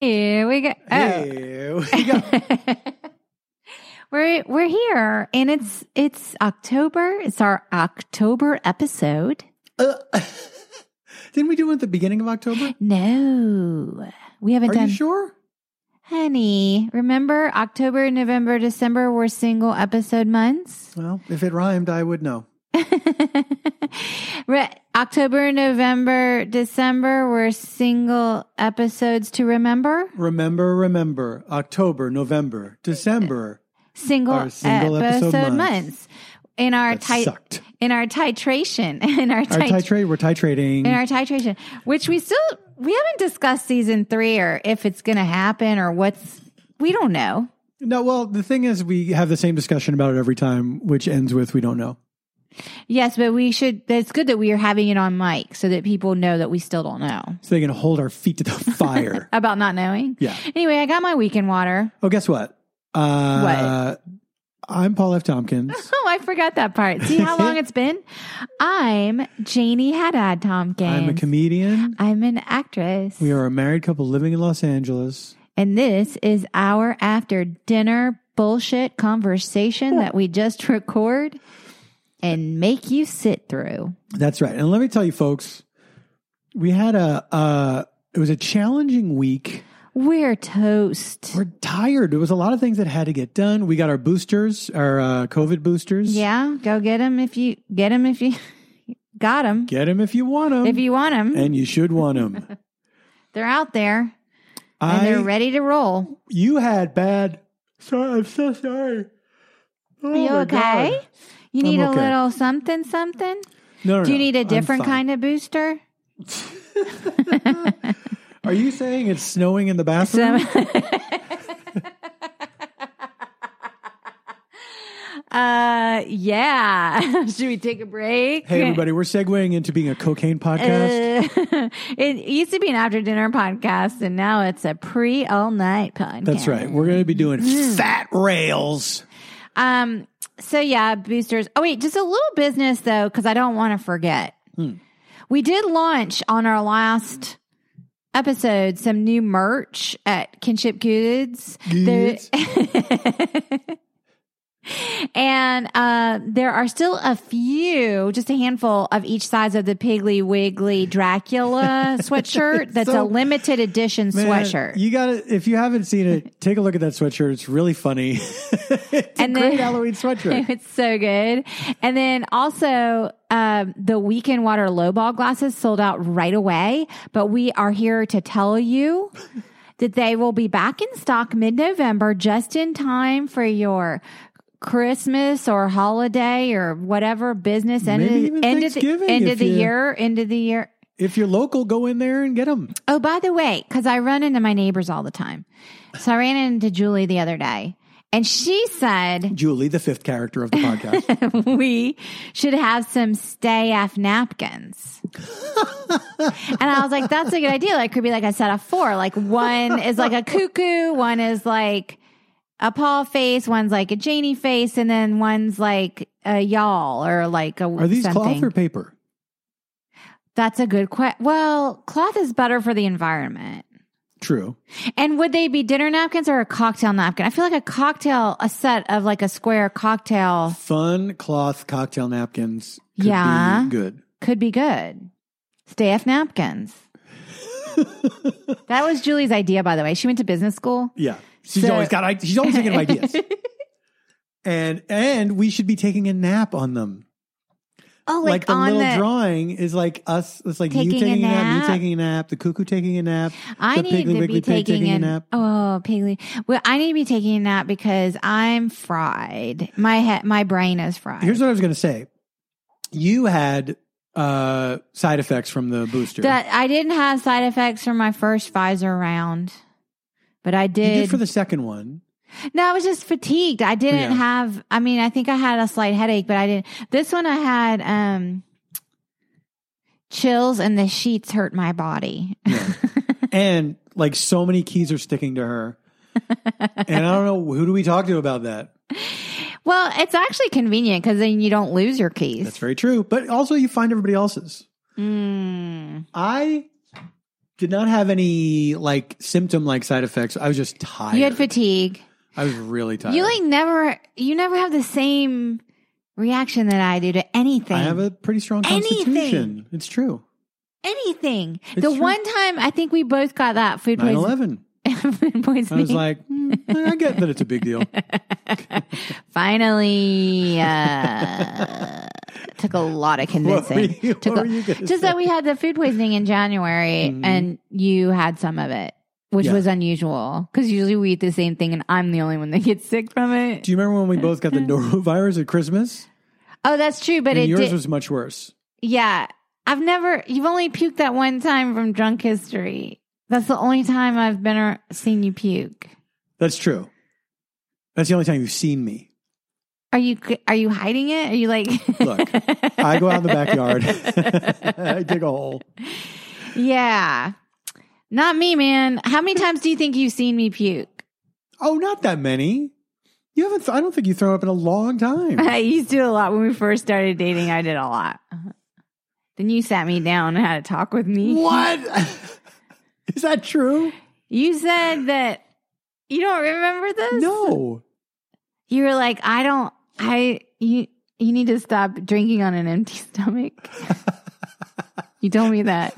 Here we go. Oh. Here we go. we're we're here, and it's it's October. It's our October episode. Uh, didn't we do it at the beginning of October? No, we haven't done Are done. you sure? Honey, remember October, November, December were single episode months. Well, if it rhymed, I would know. October, November, December were single episodes to remember. Remember, remember. October, November, December. Single, single episode episode months. months. In our That in our titration, in our, Our titrate, we're titrating. in our titration, which we still we haven't discussed season three or if it's going to happen or what's we don't know. no, well, the thing is, we have the same discussion about it every time, which ends with we don't know. Yes, but we should. It's good that we are having it on mic so that people know that we still don't know So they can hold our feet to the fire. about not knowing. yeah. Anyway, I got my weekend water. Oh, guess what? Uh, I'm Paul F. Tompkins. Oh, I forgot that part. See how long it's been? I'm Janie Haddad Tompkins. I'm a comedian. I'm an actress. We are a married couple living in Los Angeles. And this is our after dinner bullshit conversation that we just record and make you sit through. That's right. And let me tell you, folks, we had a, uh, it was a challenging week. We're toast. We're tired. There was a lot of things that had to get done. We got our boosters, our uh, COVID boosters. Yeah, go get them if you get them if you got them. Get them if you want them. If you want them, and you should want them. they're out there and I, they're ready to roll. you had bad. Sorry, I'm so sorry. Oh Are you okay? God. You need I'm a little something, something? No, no, Do you no. need a different kind of booster? Are you saying it's snowing in the bathroom? uh, yeah. Should we take a break? hey, everybody, we're segueing into being a cocaine podcast. Uh, it used to be an after dinner podcast, and now it's a pre all night podcast. That's right. We're going to be doing Mm. fat rails. Um. So yeah, boosters. Oh wait, just a little business though, because I don't want to forget. Hmm. We did launch on our last episode some new merch at Kinship Goods. Goods. The- and uh, there are still a few, just a handful of each size of the Piggly Wiggly Dracula sweatshirt. That's So- a limited edition Man, sweatshirt. You got to, if you haven't seen it, take a look at that sweatshirt. It's really funny. it's And a then- great Halloween sweatshirt. It's so good. And then also, um, the weekend water lowball glasses sold out right away, but we are here to tell you that they will be back in stock mid November, just in time for your Christmas or holiday or whatever business end Maybe of, end of the end of the you- year, end of the year. If you're local, go in there and get them. Oh, by the way, because I run into my neighbors all the time. So I ran into Julie the other day and she said, Julie, the fifth character of the podcast. we should have some stay F napkins. and I was like, that's a good idea. Like, could be like a set of four. Like, one is like a cuckoo, one is like a Paul face, one's like a Janie face, and then one's like a y'all or like a Are these something. cloth or paper? That's a good question. Well, cloth is better for the environment. True. And would they be dinner napkins or a cocktail napkin? I feel like a cocktail, a set of like a square cocktail Fun cloth cocktail napkins. Could Yeah. Be good. could be good. Stay F napkins. that was Julie's idea, by the way. She went to business school. Yeah. She's So- always got. She's always thinking of ideas. and and we should be taking a nap on them. Oh, Like, like, the little the. drawing is like us. It's like you Taking a taking a nap, nap? me taking a nap, the cuckoo taking a nap. I the need to be pig taking, taking a a nap. Oh, Piggly. Well, I need to be taking a nap because I'm fried. My head, my brain is fried. Here's what I was going to say. You had uh side effects from the booster. that I didn't have side effects from my first Pfizer round, but I you did. did for the second one. no, I was just fatigued. I didn't Yeah. have. I mean, I think I had a slight headache, but I didn't. This one, I had um chills, and the sheets hurt my body. Yeah. and like so many keys are sticking to her. and I don't know who do we talk to about that. well, it's actually convenient because then you don't lose your keys. That's very true. But also you find everybody else's. Mm. I did not have any like symptom like side effects. I was just tired. You had fatigue. I was really tired. You like never. You never have the same reaction that I do to anything. I have a pretty strong Anything. constitution. It's true. anything. It's the true. one time I think we both got that food 9 poisoning. 11. food I was like, hmm, I get that it's a big deal. Finally, uh, took a lot of convincing. you, what a- were you gonna just say? that we had the food poisoning in January Mhm. and you had some of it, which Yeah. was unusual because usually we eat the same thing and I'm the only one that gets sick from it. Do you remember when we both got the norovirus at Christmas? Oh, that's true, but and it yours did. was much worse. yeah, I've never. You've only puked that one time from drunk history. That's the only time I've been ar- seen you puke. That's true. That's the only time you've seen me. Are you are you hiding it? Are you like Look, I go out in the backyard. I dig a hole. Yeah. Not me, man. How many times do you think you've seen me puke? Oh, not that many. You haven't. I don't think you thrown up in a long time. I used to do a lot when we first started dating. I did a lot. Then you sat me down and had a talk with me. what? Is that true? You said that you don't remember this? No. You were like, I don't, I, you, you need to stop drinking on an empty stomach. you told me that.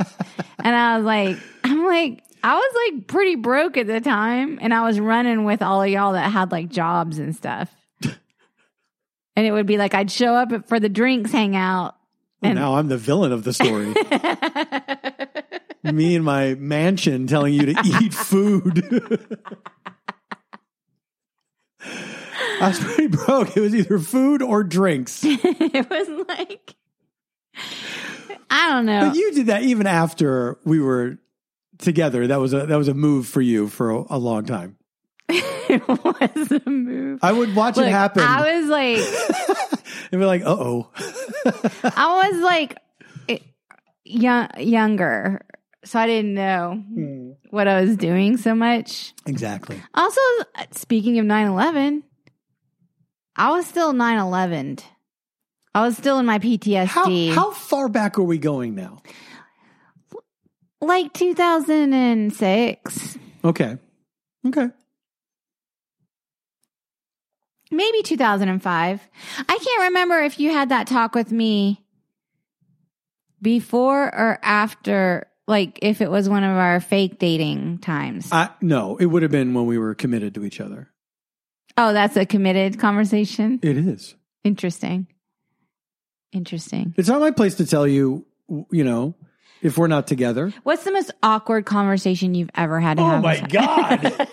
And I was like, I'm like, I was like pretty broke at the time. And I was running with all of y'all that had like jobs and stuff. And it would be like, I'd show up for the drinks hangout. And- now I'm the villain of the story. Me in my mansion telling you to eat food. I was pretty broke. It was either food or drinks. it was like, I don't know. But you did that even after we were together. That was a that was a move for you for a, a long time. it was a move. I would watch Look, it happen I was like, and be like, "Uh oh." I was like it- young, younger, so I didn't know what I was doing so much. exactly. Also, speaking of 9 11, I was still 9 11. I was still in my How PTSD. how far back are we going now? like 2006, Okay. Okay. maybe 2005. I can't remember if you had that talk with me before or after, like if it was one of our fake dating times. I, no, it would have been when we were committed to each other. Oh, that's a committed conversation. It is. Interesting. Interesting. It's not my place to tell you, you know, if we're not together. What's the most awkward conversation you've ever had to oh have? with- God.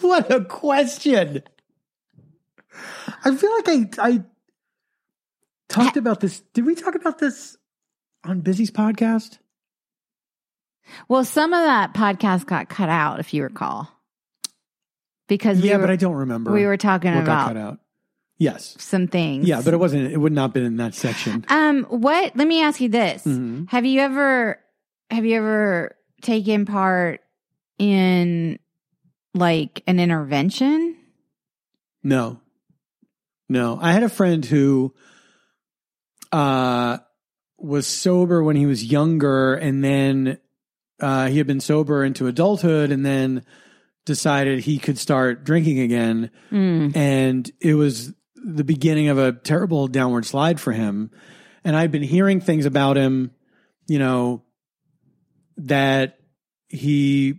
what a question. I feel like I I talked about this. Did we talk about this on Busy's podcast? Well, some of that podcast got cut out, if you recall, because yeah, we were, but I don't remember. we were talking what got cut about out. Yes. some things. Yeah, but it wasn't. It would not have been in that section. um, what? Let me ask you this: Mhm. Have you ever have you ever taken part in like an intervention? No. No. I had a friend who uh was sober when he was younger and then uh he had been sober into adulthood and then decided he could start drinking again Mm. and it was the beginning of a terrible downward slide for him and I'd been hearing things about him, you know, that he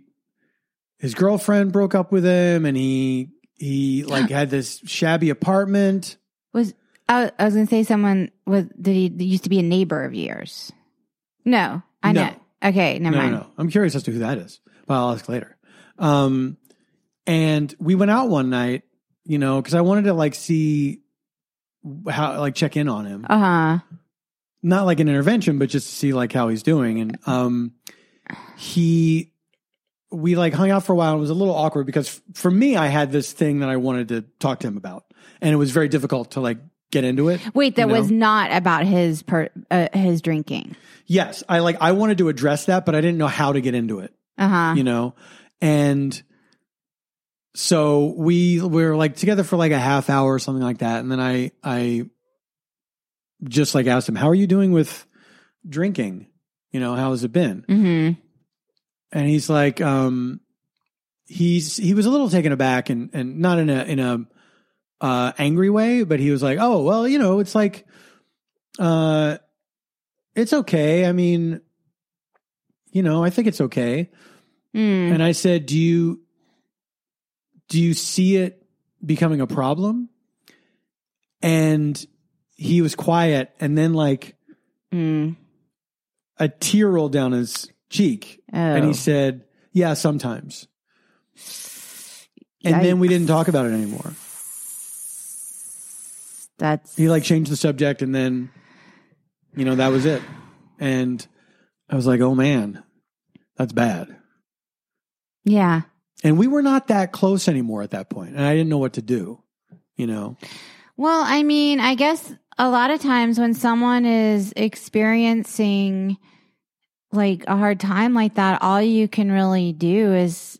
his girlfriend broke up with him and he he like had this shabby apartment. Was I, I was going to say someone was did he used to be a neighbor of yours? No, I No. know. Okay, never no, mind. no, no. I'm curious as to who that is. but I'll ask later. Um, and we went out one night, you know, because I wanted to like see how like check in on him. Uh huh. not like an intervention, but just to see like how he's doing. And um, he, we like hung out for a while. and It was a little awkward because f- for me, I had this thing that I wanted to talk to him about, and it was very difficult to like get into it. Wait, that You know? was not about his per, uh, his drinking. Yes, I like I wanted to address that, but I didn't know how to get into it. Uh huh. You know, and so we, we were like together for like a half hour or something like that, and then I I just like asked him, "How are you doing with drinking? You know, how has it been? Mm-hmm. And he's like, um, he's he was a little taken aback and and not in a in a uh, angry way, but he was like, oh well, you know, it's like, uh, it's okay. I mean, you know, I think it's okay. Mm. And I said, do you do you see it becoming a problem? And he was quiet, and then like Mm. a tear rolled down his cheek, Oh. and he said, "Yeah, sometimes." And then we didn't talk about it anymore. That's He like changed the subject, and then, you know, that was it. And I was like, "Oh man, that's bad." yeah. And we were not that close anymore at that point, and I didn't know what to do. You know, Well, I mean, I guess a lot of times when someone is experiencing like a hard time like that, all you can really do is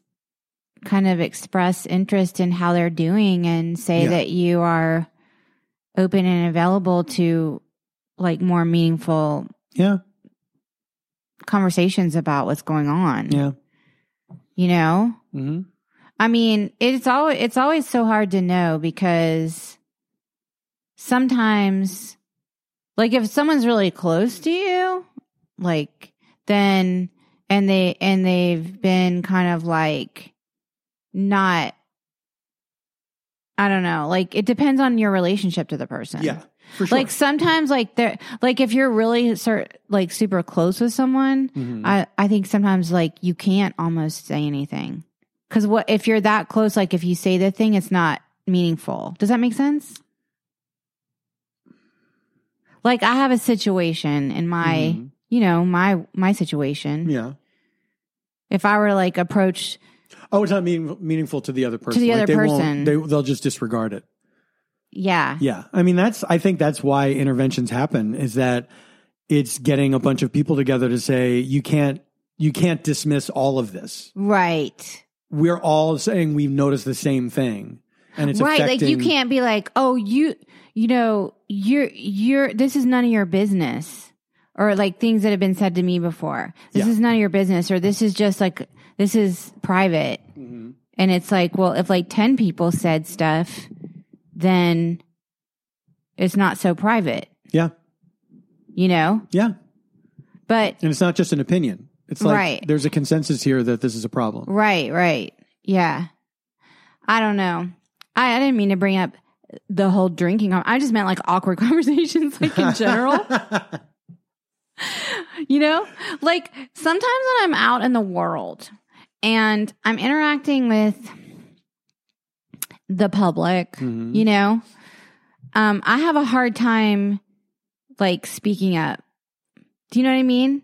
kind of express interest in how they're doing and say Yeah. that you are open and available to like more meaningful yeah, conversations about what's going on. yeah, You know? hmm I mean, it's always it's always so hard to know because sometimes like if someone's really close to you, like then and they and they've been kind of like not I don't know, like it depends on your relationship to the person. yeah, sure. Like sometimes like they're like if you're really sort like super close with someone, Mhm. I, I think sometimes like you can't almost say anything because what if you're that close? Like if you say the thing, it's not meaningful. Does that make sense? Like I have a situation in my, Mhm. you know, my my situation. yeah. If I were to like approach, Oh, it's not meaning, meaningful to the other person. To the Like, other they won't- person. they they'll just disregard it. yeah, Yeah, I mean that's. I think that's why interventions happen. Is that it's getting a bunch of people together to say you can't you can't dismiss all of this. right, We're all saying we've noticed the same thing, and it's right. Like you can't be like, oh, you, you know, you're you're. This is none of your business. or like things that have been said to me before. This Yeah. is none of your business, or this is just like this is private. Mhm. And it's like, well, if like ten people said stuff, then it's not so private, Yeah, you know. yeah, But and it's not just an opinion. It's like Right. there's a consensus here that this is a problem. Right, right. Yeah. I don't know. I, I didn't mean to bring up the whole drinking. I just meant like awkward conversations, like in general. you know, like sometimes when I'm out in the world and I'm interacting with the public, Mhm. you know, um, I have a hard time like speaking up. Do you know what I mean?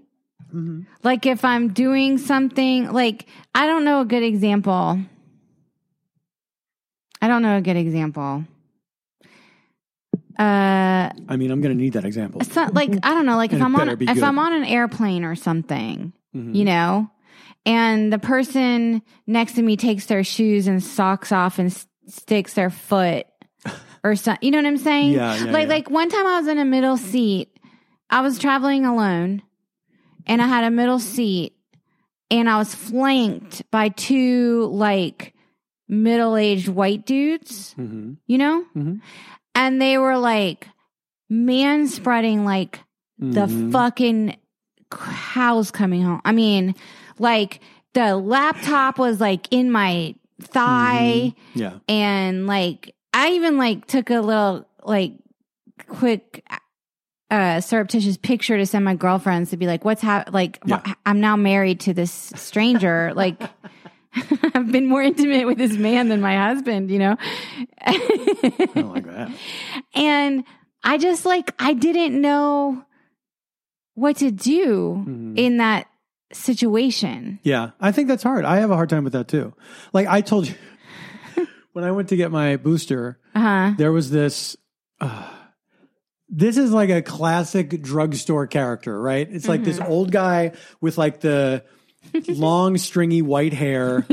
Mhm. Like if I'm doing something, like I don't know a good example. I don't know a good example. Uh, I mean, I'm going to need that example. it's not like I don't know, like if I'm on if good. I'm on an airplane or something, Mhm. you know, and the person next to me takes their shoes and socks off and s- sticks their foot or something. You know what I'm saying? Yeah, yeah, like yeah. like one time I was in a middle seat. I was traveling alone, and I had a middle seat, and I was flanked by two like middle aged white dudes. Mhm. You know, Mhm. and they were like man spreading like the Mhm. fucking cows coming home. I mean, like the laptop was like in my thigh Mhm. Yeah. and like I even like took a little like quick uh surreptitious picture to send my girlfriends to be like what's hap like Yeah. wh- I'm now married to this stranger like I've been more intimate with this man than my husband, you know. I don't like that. And I just like, I didn't know what to do Mhm. in that situation. Yeah, I think that's hard. I have a hard time with that too. Like I told you, when I went to get my booster, Uh huh. there was this. Uh, this is like a classic drugstore character, right? It's like Mm-hmm. this old guy with like the long, stringy white hair.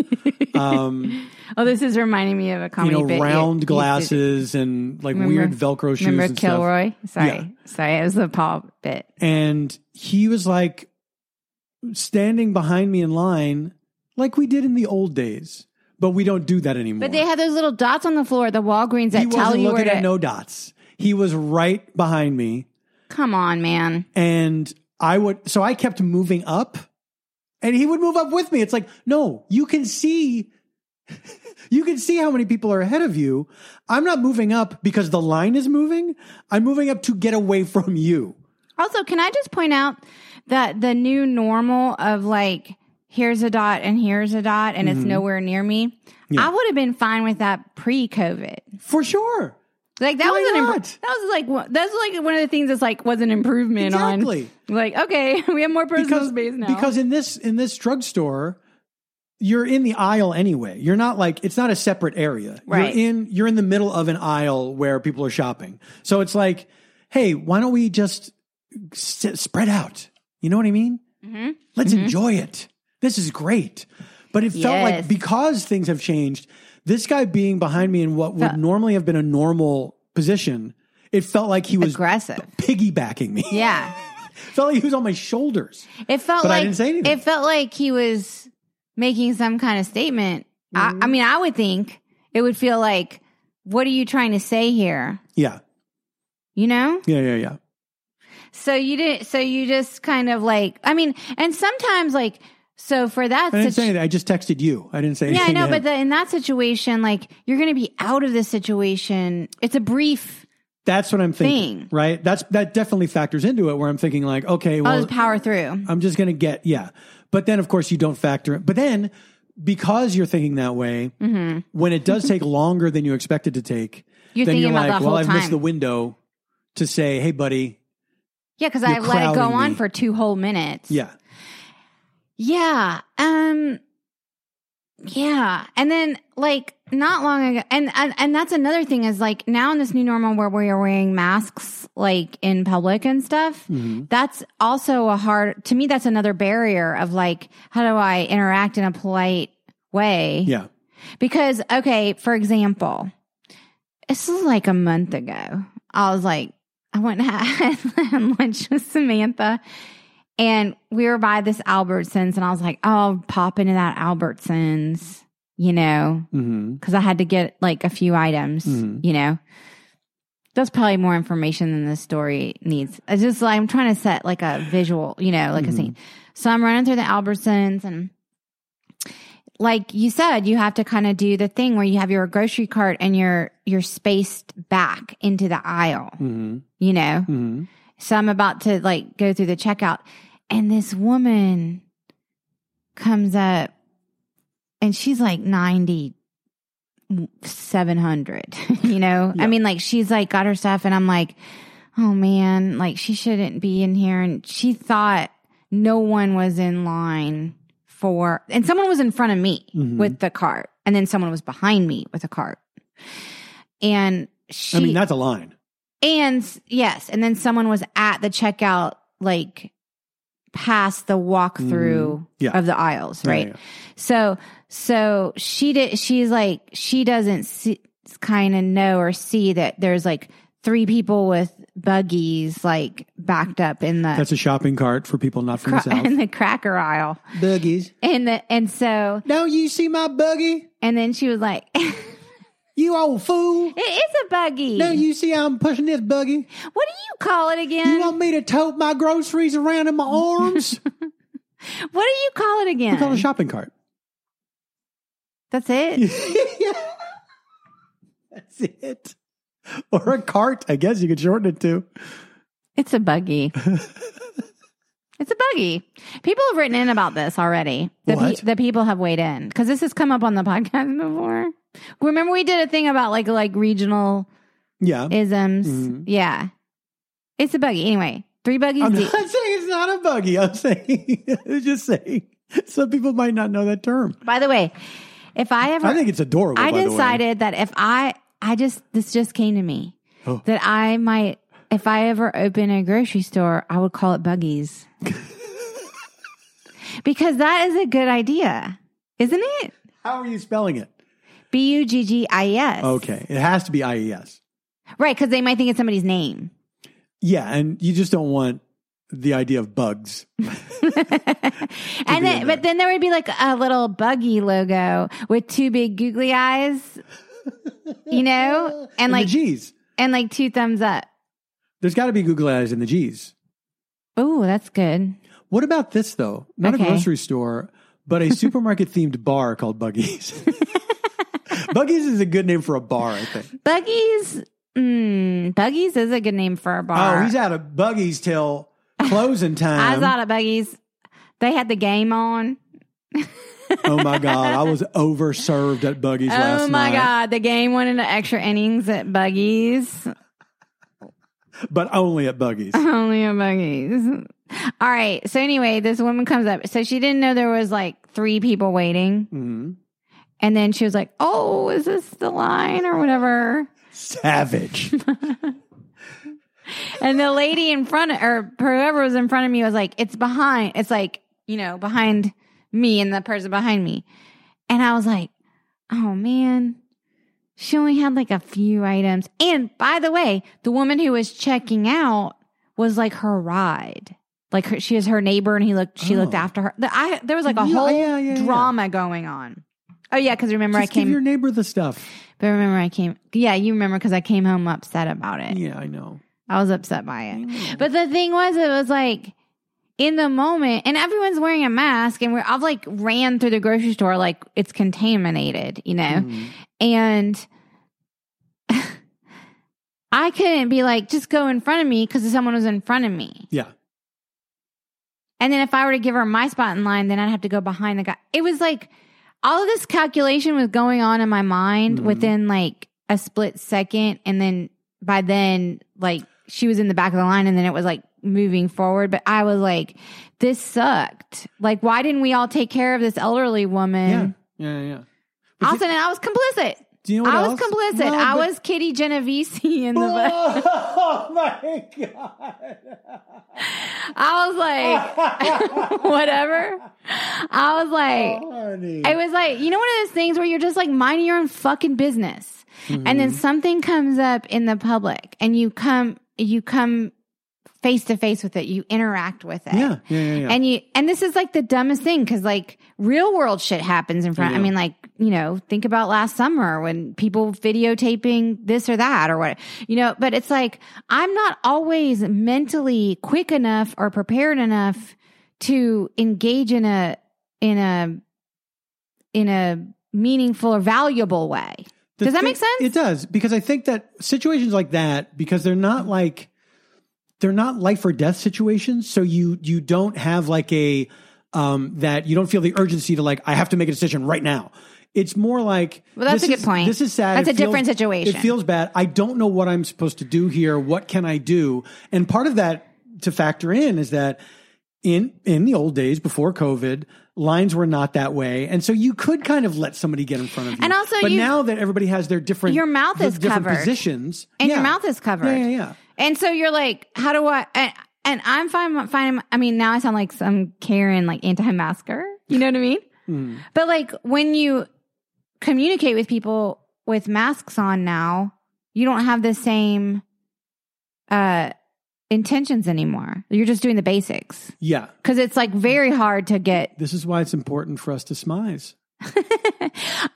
Um, Oh, this is reminding me of a you know, bit. you- know, round you glasses and like Remember- weird Velcro shoes. Remember and stuff. Kilroy? Sorry, Yeah. sorry, it was the Paul bit. And he was like standing behind me in line, like we did in the old days. But we don't do that anymore. But they had those little dots on the floor at the Walgreens that he tell you where to. at no dots. He was right behind me. Come on, man. and I would so I kept moving up and he would move up with me. It's like, no, you can see you can see how many people are ahead of you. I'm not moving up because the line is moving. I'm moving up to get away from you. Also, can I just point out that the new normal of like, here's a dot and here's a dot and it's nowhere near me. Mm-hmm. Yeah. I would have been fine with that pre COVID. For sure. Like that Why was an not? that was like one- that's like one of the things that's like was an improvement Exactly. on like okay we have more personal Because, space now because in this in this drugstore, you're in the aisle anyway. You're not like it's not a separate area. Right. You're in you're in the middle of an aisle where people are shopping. So it's like, hey, why don't we just s- spread out? You know what I mean? Mm-hmm. Let's enjoy it. This is great. But it felt Yes. like because things have changed, this guy being behind me in what would normally have been a normal position, it felt like he was aggressive piggybacking me. yeah felt like he was on my shoulders. it felt But I like didn't say anything. it felt like he was making some kind of statement Mm-hmm. I, I mean I would think it would feel like what are you trying to say here Yeah. you know Yeah, yeah, yeah. So you didn't so you just kind of like I mean and sometimes like so for that I didn't situ- say anything. I just texted you. I didn't say Yeah, I know, but the, in that situation, like you're going to be out of this situation. It's a brief. that's what I'm thinking. thing. Right? That's that definitely factors into it where I'm thinking like, okay, I'll well just power through. I'm just gonna get yeah. But then of course you don't factor it. But then because you're thinking that way, when it does take longer than you expect it to take, Mm-hmm. You're then you're like, well, I've time. med the window to say, hey, buddy, yeah, because I let it go on me. for two whole minutes. yeah, Yeah. Um. Yeah, and then like not long ago, and and and that's another thing is like now in this new normal where we are wearing masks like in public and stuff. Mm-hmm. That's also a hard to me. That's another barrier of like how do I interact in a polite way? yeah, Because, okay, for example, this was like a month ago. I was like, I went and had lunch with Samantha and we were by this Albertsons and I was like, oh, I'll pop into that Albertsons, you know, because I had to get like a few items, Mhm. you know. That's probably more information than this story needs. It's just like I'm trying to set like a visual, you know, like a Mhm. scene. So I'm running through the Albertsons and like you said, you have to kind of do the thing where you have your grocery cart and you're you're spaced back into the aisle, hmm you know. hmm So I'm about to like go through the checkout and this woman comes up and she's like 90 700 you know Yeah. i mean like she's like got her stuff and i'm like oh man like she shouldn't be in here and she thought no one was in line for and someone was in front of me Mhm. with the cart and then someone was behind me with a cart and she I mean, that's a line. And yes, and then someone was at the checkout, like past the walkthrough Mhm. Yeah. of the aisles, right? yeah. So, so she did. She's like, she doesn't see, kind of know or see that there's like three people with buggies like backed up in the That's a shopping cart for people not from the south. in the cracker aisle, Buggies. and the and so Don't you see my buggy? and then she was like, "It You old fool. It is a buggy. Don't you see how I'm pushing this buggy? what do you call it again? You want me to tote my groceries around in my arms? what do you call it again? we call it a shopping cart. That's it. yeah. That's it. Or a cart, I guess you could shorten it to. It's a buggy. it's a buggy. People have written in about this already. The, What? the people have weighed in because this has come up on the podcast before. Remember, we did a thing about like like regional Yeah. isms. Mhm. Yeah, it's a buggy. Anyway, three buggies I'm deep. not saying it's not a buggy. I'm saying, I'm just saying, some people might not know that term. By the way, if I ever, I think it's adorable. I by the way. decided that if I, I just this just came to me Oh. that I might, if I ever open a grocery store, I would call it buggies. because that is a good idea, isn't it? How are you spelling it? B U G G I E S. Okay, it has to be IES. Right, because they might think it's somebody's name. Yeah, and you just don't want the idea of bugs. and then, but then there would be like a little buggy logo with two big googly eyes, you know, and In like the G's. and like two thumbs up. There's got to be Google eyes in the G's. Oh, that's good. What about this though? Not Okay. a grocery store, but a supermarket themed bar called Buggies. Buggies is a good name for a bar, I think. Buggies. Mm, Buggies is a good name for a bar. Oh, he's out of Buggies till closing time. I was out of Buggies. They had the game on. oh my god, I was overserved at Buggies last night. Oh my god, the game went into extra innings at Buggies. But only at Buggies. Only at Buggies. All right. So anyway, this woman comes up. So she didn't know there was like three people waiting. hmm And then she was like, Oh, is this the line or whatever? Savage. And the lady in front of, or whoever was in front of me was like, It's behind. It's like, you know, behind me and the person behind me. And I was like, Oh man. She only had like a few items. And by the way, the woman who was checking out was like her ride. Like her, she is her neighbor and he looked, she looked Oh. after her. The- I, there was like a Yeah, whole yeah, yeah. drama going on. Oh yeah. Cause remember Just I came, give your neighbor the stuff. but remember I came, yeah, you remember cause I came home upset about it. Yeah, I know. I was upset by it. But the thing was, it was like in the moment, and everyone's wearing a mask, and we're I've like ran through the grocery store like it's contaminated, you know, Mhm. and I couldn't be like just go in front of me because someone was in front of me. Yeah. And then if I were to give her my spot in line, then I'd have to go behind the guy. It was like all of this calculation was going on in my mind Mhm. within like a split second. And then by then, like she was in the back of the line and then it was like moving forward. But I was like, this sucked. Like, why didn't we all take care of this elderly Yeah. woman? Yeah. Yeah. But Also, and I was complicit. Do you know what I was complicit. Well, I but- was Kitty Genovese in the. Oh my god! I was like, whatever. I was like, Oh. It was like, you know, one of those things where you're just like minding your own fucking business. And then mm-hmm. something comes up in the public and you come, you come face to face with it. You interact with it. yeah, yeah, yeah, yeah. And you, and this is like the dumbest thing because like real world shit happens in front. I mean, like, you know, think about last summer when people videotaping this or that or what, you know, but it's like, I'm not always mentally quick enough or prepared enough to engage in a, in a, in a meaningful or valuable way. The Does that thing- make sense? It does because I think that situations like that because they're not like they're not life or death situations, so you you don't have like a um that you don't feel the urgency to like I have to make a decision right now. It's more like Well, that's a good is- point. This is sad. That's It a different situation. It feels bad. I don't know what I'm supposed to do here. What can I do? And part of that to factor in is that in in the old days before COVID, lines were not that way, and so you could kind of let somebody get in front of you. And also but you- now that everybody has their different Your mouth is different covered. positions, and yeah. your mouth is covered. yeah, yeah, yeah. And so you're like, how do I? And, and I'm fine. Fine. I mean, now I sound like some Karen, like anti-masker. You know what I mean? Mm. But like when you communicate with people with masks on now, you don't have the same uh intentions anymore. You're just doing the basics Yeah, because it's like very hard to get. this is why it's important for us to smize.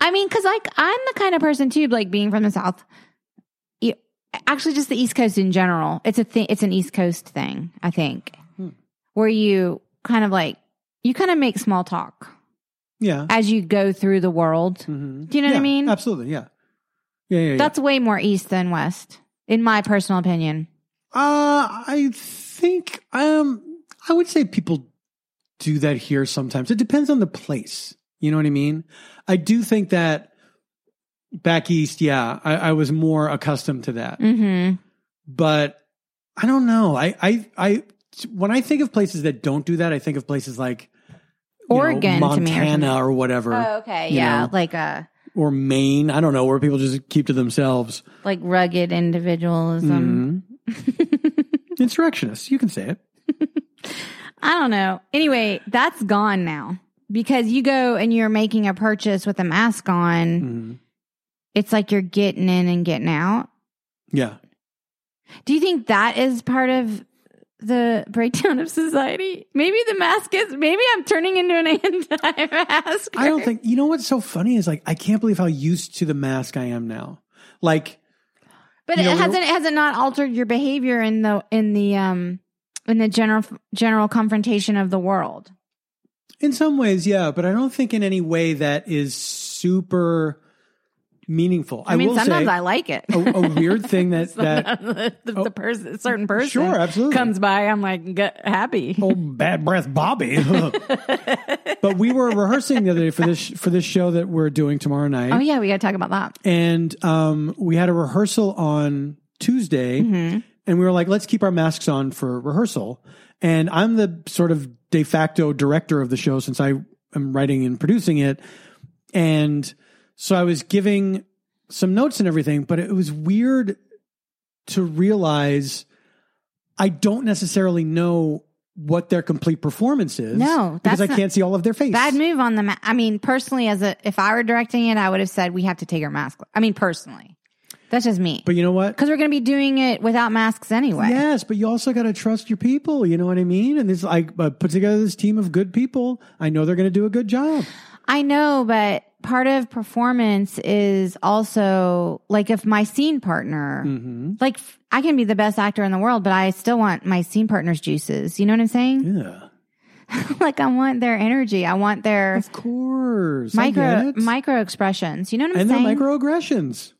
I mean, because like I'm the kind of person too, like being from the South. Actually, just the East Coast in general. It's a thing. It's an East Coast thing, I think, Hmm. where you kind of like you kind of make small talk Yeah. as you go through the world. Mhm. Do you know what I mean? Absolutely. Yeah. Yeah. Yeah. yeah. That's way more East than West, in my personal opinion. Uh, I think um, I would say people do that here sometimes. It depends on the place. You know what I mean? I do think that back east, yeah, I, I was more accustomed to that. hmm But I don't know. I, I, I, when I think of places that don't do that, I think of places like know, Oregon or Montana, or, whatever, Oh, okay, yeah, know. like a or Maine. I don't know where people just keep to themselves. like rugged individualism. Mhm. Insurrectionists, you can say it. I don't know. Anyway, that's gone now because you go and you're making a purchase with a mask on. Mhm. It's like you're getting in and getting out. Yeah. Do you think that is part of the breakdown of society? Maybe the mask is, maybe I'm turning into an anti mask. I don't think, you know what's so funny is like, I can't believe how used to the mask I am now. Like, But you know, it hasn't, it hasn't not altered your behavior in the, in the, um, in the general, general confrontation of the world. in some ways, yeah, but I don't think in any way that is super meaningful. I, mean, will sometimes say I like it. a, a weird thing that, that, the, the, the person, certain person sure, absolutely. comes by, I'm like happy. Oh, bad breath, Bobby. but we were rehearsing the other day for this for this show that we're doing tomorrow night, Oh yeah, we got to talk about that. and um, we had a rehearsal on Tuesday, Mm-hmm. and we were like, let's keep our masks on for rehearsal. And I'm the sort of de facto director of the show since I am writing and producing it, and so I was giving some notes and everything, but it was weird to realize I don't necessarily know what their complete performance is. No, because I can't see all of their face. Bad move on the. Ma- I mean, personally, as a if I were directing it, I would have said we have to take our mask. I mean, personally, that's just me But you know what? because we're going to be doing it without masks anyway. Yes, but you also got to trust your people. You know what I mean? And this, I uh, put together this team of good people. I know they're going to do a good job. I know, but part of performance is also like if my scene partner, Mm-hmm. like I can be the best actor in the world, but I still want my scene partner's juices. You know what I'm saying? Yeah, like I want their energy. I want their of course. Micro micro expressions. You know what I'm saying? and their microaggressions.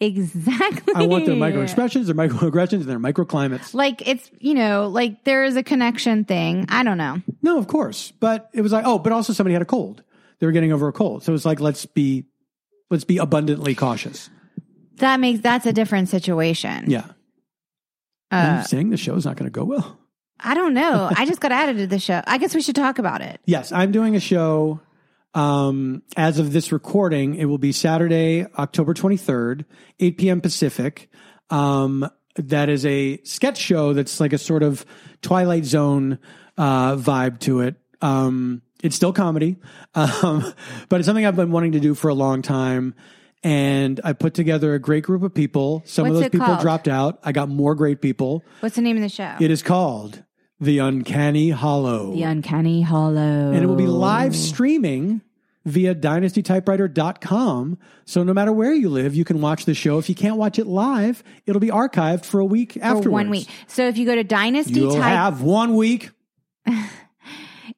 exactly. I want their microexpressions, their microaggressions, and their microclimates. Like it's you know like there is a connection thing. I don't know. No, of course. But it was like, oh, but also somebody had a cold. They were getting over a cold, so it's like let's be let's be abundantly cautious. That makes that's a different situation. Yeah, Uh, I'm saying the show's not going to go well. I don't know. I just got added to the show. I guess we should talk about it. Yes, I'm doing a show. Um, as of this recording, it will be Saturday, October 23rd, 8 p.m. Pacific. Um, that is a sketch show that's like a sort of Twilight Zone uh, vibe to it. Um, it's still comedy, um, but it's something I've been wanting to do for a long time. And I put together a great group of people. Some of those it people called? dropped out. I got more great people. What's the name of the show? It is called The Uncanny Hollow the Uncanny Hollow. and it will be live streaming via dynastytypewriter.com. So no matter where you live, you can watch the show. If you can't watch it live, it'll be archived for a week for afterwards. one week. So if you go to Dynasty You'll Type, have one week.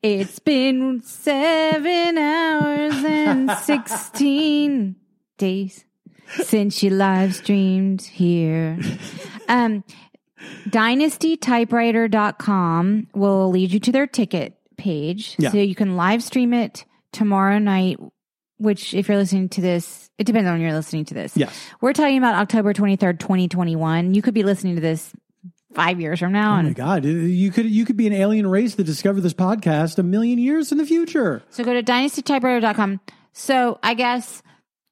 it's been seven hours and sixteen days since you live streamed here. Um, dynastytypewriter.com will lead you to their ticket page. Yeah. So you can live stream it tomorrow night, which if you're listening to this, it depends on when you're listening to this. Yes. We're talking about October 23rd, 2021. You could be listening to this five years from now. Oh my and God. You could you could be an alien race that discovered this podcast a million years in the future. So go to dynastytypewriter.com. So I guess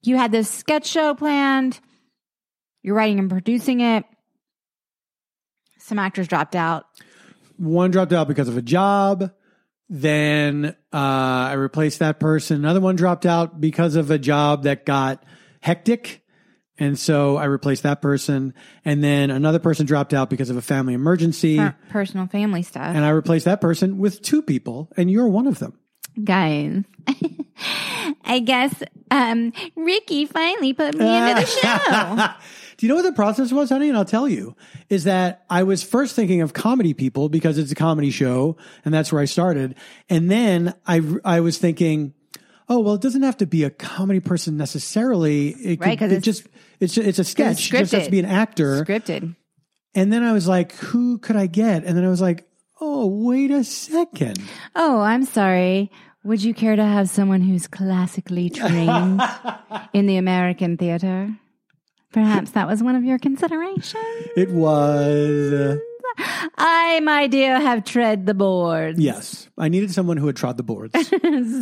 you had this sketch show planned. You're writing and producing it. Some actors dropped out. One dropped out because of a job. Then uh, I replaced that person. Another one dropped out because of a job that got hectic. And so I replaced that person. And then another person dropped out because of a family emergency. per- personal family stuff. And I replaced that person with two people, and you're one of them. Guys, I guess um, Ricky finally put me into the show. Do you know what the process was, honey? And I'll tell you is that I was first thinking of comedy people because it's a comedy show and that's where I started. And then I, I was thinking, oh, well, it doesn't have to be a comedy person necessarily. It, Right, could, 'cause it it's- just, it's, it's a sketch. It just has to be an actor. Scripted. And then I was like, who could I get? And then I was like, oh, wait a second. Oh, I'm sorry. Would you care to have someone who's classically trained in the American theater? Perhaps that was one of your considerations. It was, I, my dear, have tread the boards. yes, I needed someone who had trod the boards.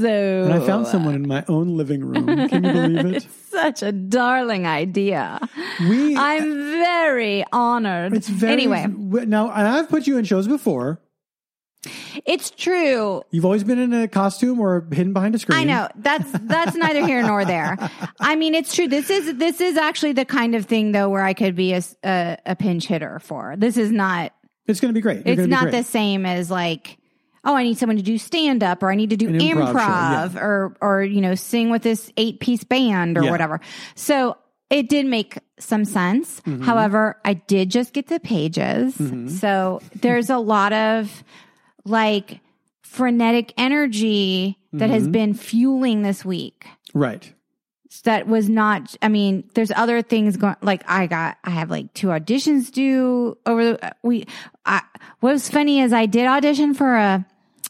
So And I found someone in my own living room. Can you believe it? such a darling idea. We I'm very honored. it's very anyway, now I've put you in shows before It's true. You've always been in a costume or hidden behind a screen. I know that's that's neither here nor there. I mean, it's true. This is this is actually the kind of thing though where I could be a pinch hitter for. This is not. It's going to be great. You're It's not great. the same as like. Oh, I need someone to do stand up, or I need to do An improv improv, show, or or you know sing with this eight piece band or Yeah. whatever. So it did make some sense. Mm-hmm. However, I did just get the pages, so there's a lot of like frenetic energy that has Mm-hmm. been fueling this week Right. That was not i mean there's other things going like i got i have like two auditions due over the we i what was funny is i did audition for a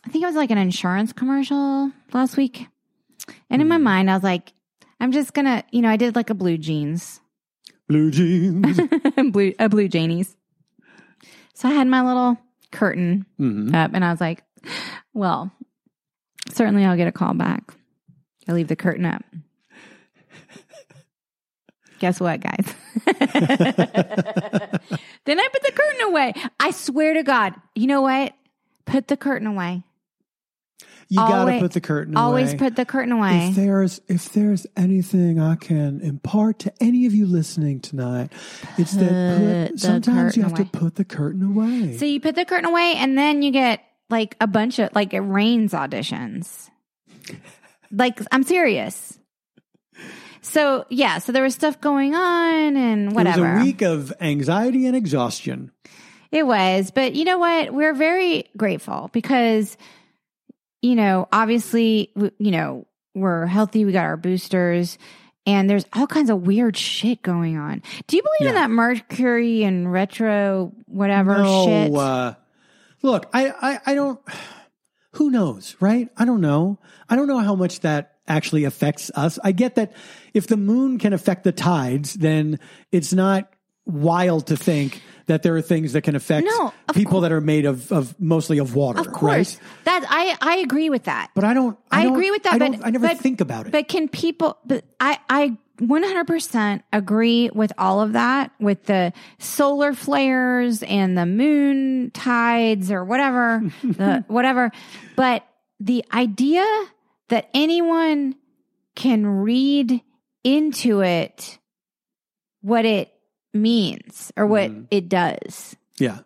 i think it was like an insurance commercial last week and in my Mm-hmm. mind i was like i'm just gonna you know i did like a blue jeans Blue jeans. blue a blue janies so i had my little curtain Mhm. up and i was like well certainly i'll get a call back i leave the curtain up guess what guys? Then i put the curtain away. I swear to god. You know what? Put the curtain away. You got to put the curtain away. always put the curtain away. If there's if there's anything I can impart to any of you listening tonight, it's Put that put, sometimes you have to put the curtain away. so you put the curtain away and then you get like a bunch of like it rains auditions. Like i'm serious so yeah so there was stuff going on and whatever It was a week of anxiety and exhaustion. It was, but you know what? We're very grateful because, you know, obviously, you know, we're healthy. We got our boosters, and there's all kinds of weird shit going on. Do you believe in that Mercury and retro whatever no, shit? Uh, look, I, I I don't. Who knows, right? I don't know. I don't know how much that actually affects us. I get that if the moon can affect the tides, then it's not wild to think that there are things that can affect No, people that are made of, of mostly of water. of course, right? that I I agree with that. But I don't. I I, don't- agree with that, I, but- I never but- think about it. But can people? But I I 100% agree with all of that with the solar flares and the moon tides or whatever the whatever. But the idea that anyone can read into it what it means or what Mhm. it does yeah,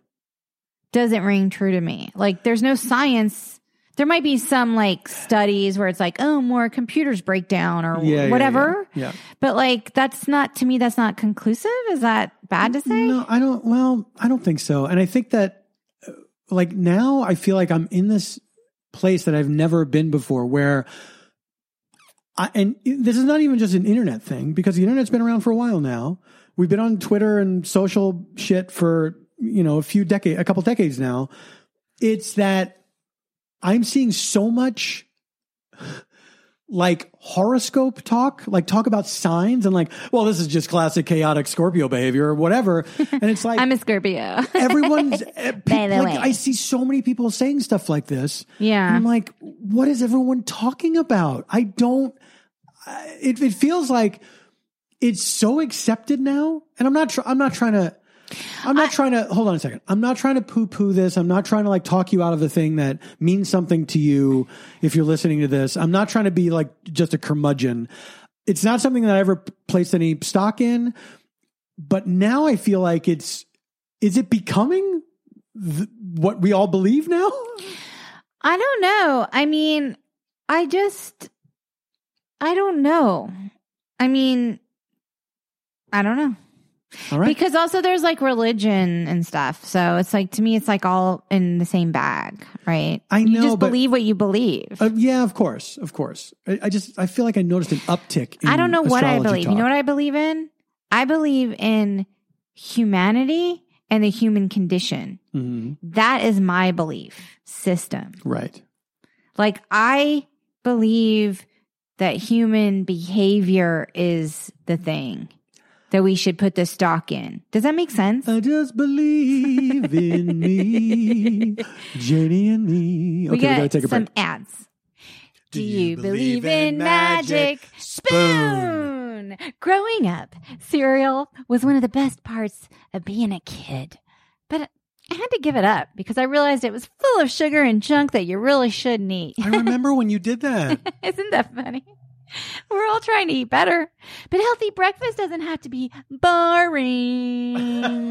doesn't ring true to me. Like there's no science. There might be some like studies where it's like, oh, more computers break down or yeah, yeah, whatever. Yeah. But like that's not to me that's not conclusive. Is that bad to say? No, I don't. Well, I don't think so. And I think that, uh, like now, I feel like I'm in this place that I've never been before, where. I, and this is not even just an internet thing because the internet's been around for a while now. We've been on Twitter and social shit for you know a few decades, a couple decades now. It's that I'm seeing so much like horoscope talk, like talk about signs and like, well, this is just classic chaotic Scorpio behavior or whatever. And it's like I'm a Scorpio. everyone's eh, pe- By the like way. I see so many people saying stuff like this. Yeah. I'm like, what is everyone talking about? I don't it it feels like it's so accepted now. And I'm not tr- I'm not trying to I'm not trying to hold on a second. I'm not trying to poo poo this. I'm not trying to like talk you out of the thing that means something to you if you're listening to this. I'm not trying to be like just a curmudgeon. It's not something that I ever placed any stock in, but now I feel like it's is it becoming th- what we all believe now? I don't know. I mean, I just I don't know. I mean, I don't know. All right. Because also there's like religion and stuff. So it's like to me it's like all in the same bag, right? I You know, just but- believe what you believe. Uh, yeah, of course, of course. I, I just I feel like I noticed an uptick. In I don't know what I believe. You know what I believe in? I believe in humanity and the human condition. Mhm. That is my belief system. Right. Like I believe that human behavior is the thing that we should put the stock in. Does that make sense? I just believe in me, Jenny and me. we Okay, we, gotta take a some break. ads. Do you believe in magic? Spoon. Growing up, cereal was one of the best parts of being a kid. But I had to give it up because I realized it was full of sugar and junk that you really shouldn't eat. I remember when you did that. Isn't that funny? We're all trying to eat better, but healthy breakfast doesn't have to be boring.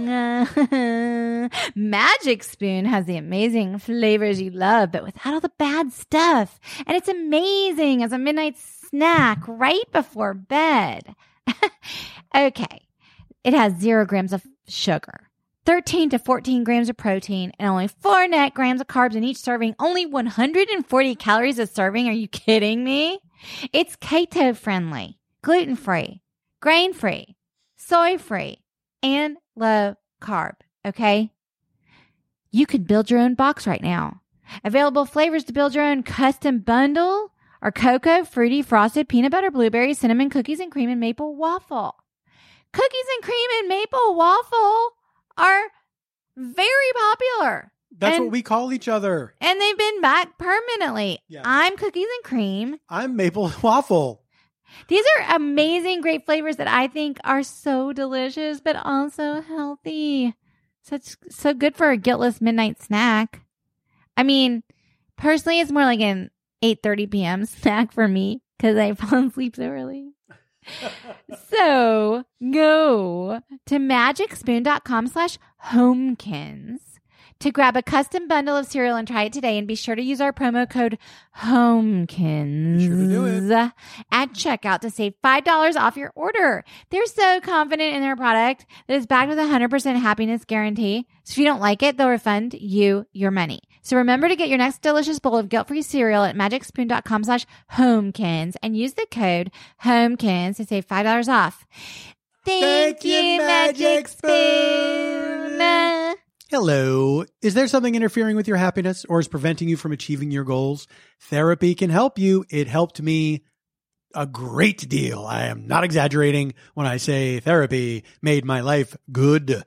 Magic Spoon has the amazing flavors you love, but without all the bad stuff. And it's amazing as a midnight snack right before bed. okay. It has zero grams of sugar. 13 to 14 grams of protein and only four net grams of carbs in each serving. Only 140 calories a serving. Are you kidding me? It's keto friendly, gluten free, grain free, soy free, and low carb. Okay. You can build your own box right now. Available flavors to build your own custom bundle are cocoa, fruity, frosted, peanut butter, blueberry, cinnamon, cookies and cream, and maple waffle. Cookies and cream and maple waffle are very popular. That's And- what we call each other. And they've been back permanently. Yeah. I'm cookies and cream. I'm maple waffle. These are amazing, great flavors that I think are so delicious, but also healthy. Such so good for a guiltless midnight snack. I mean, personally, it's more like an eight thirty p.m. snack for me because I fall asleep so early. So go to magicspoon.com slash homekins to grab a custom bundle of cereal and try it today and be sure to use our promo code homekins sure at checkout to save $5 off your order. They're so confident in their product that it's backed with a 100% happiness guarantee. So if you don't like it, they'll refund you your money. So remember to get your next delicious bowl of guilt-free cereal at magicspoon.com slash homekins and use the code homekins to save $5 off. Thank, Thank you, you, Magic Magic Spoon. Spoon. Hello. Is there something interfering with your happiness or is preventing you from achieving your goals? Therapy can help you. It helped me a great deal. I am not exaggerating when I say therapy made my life good.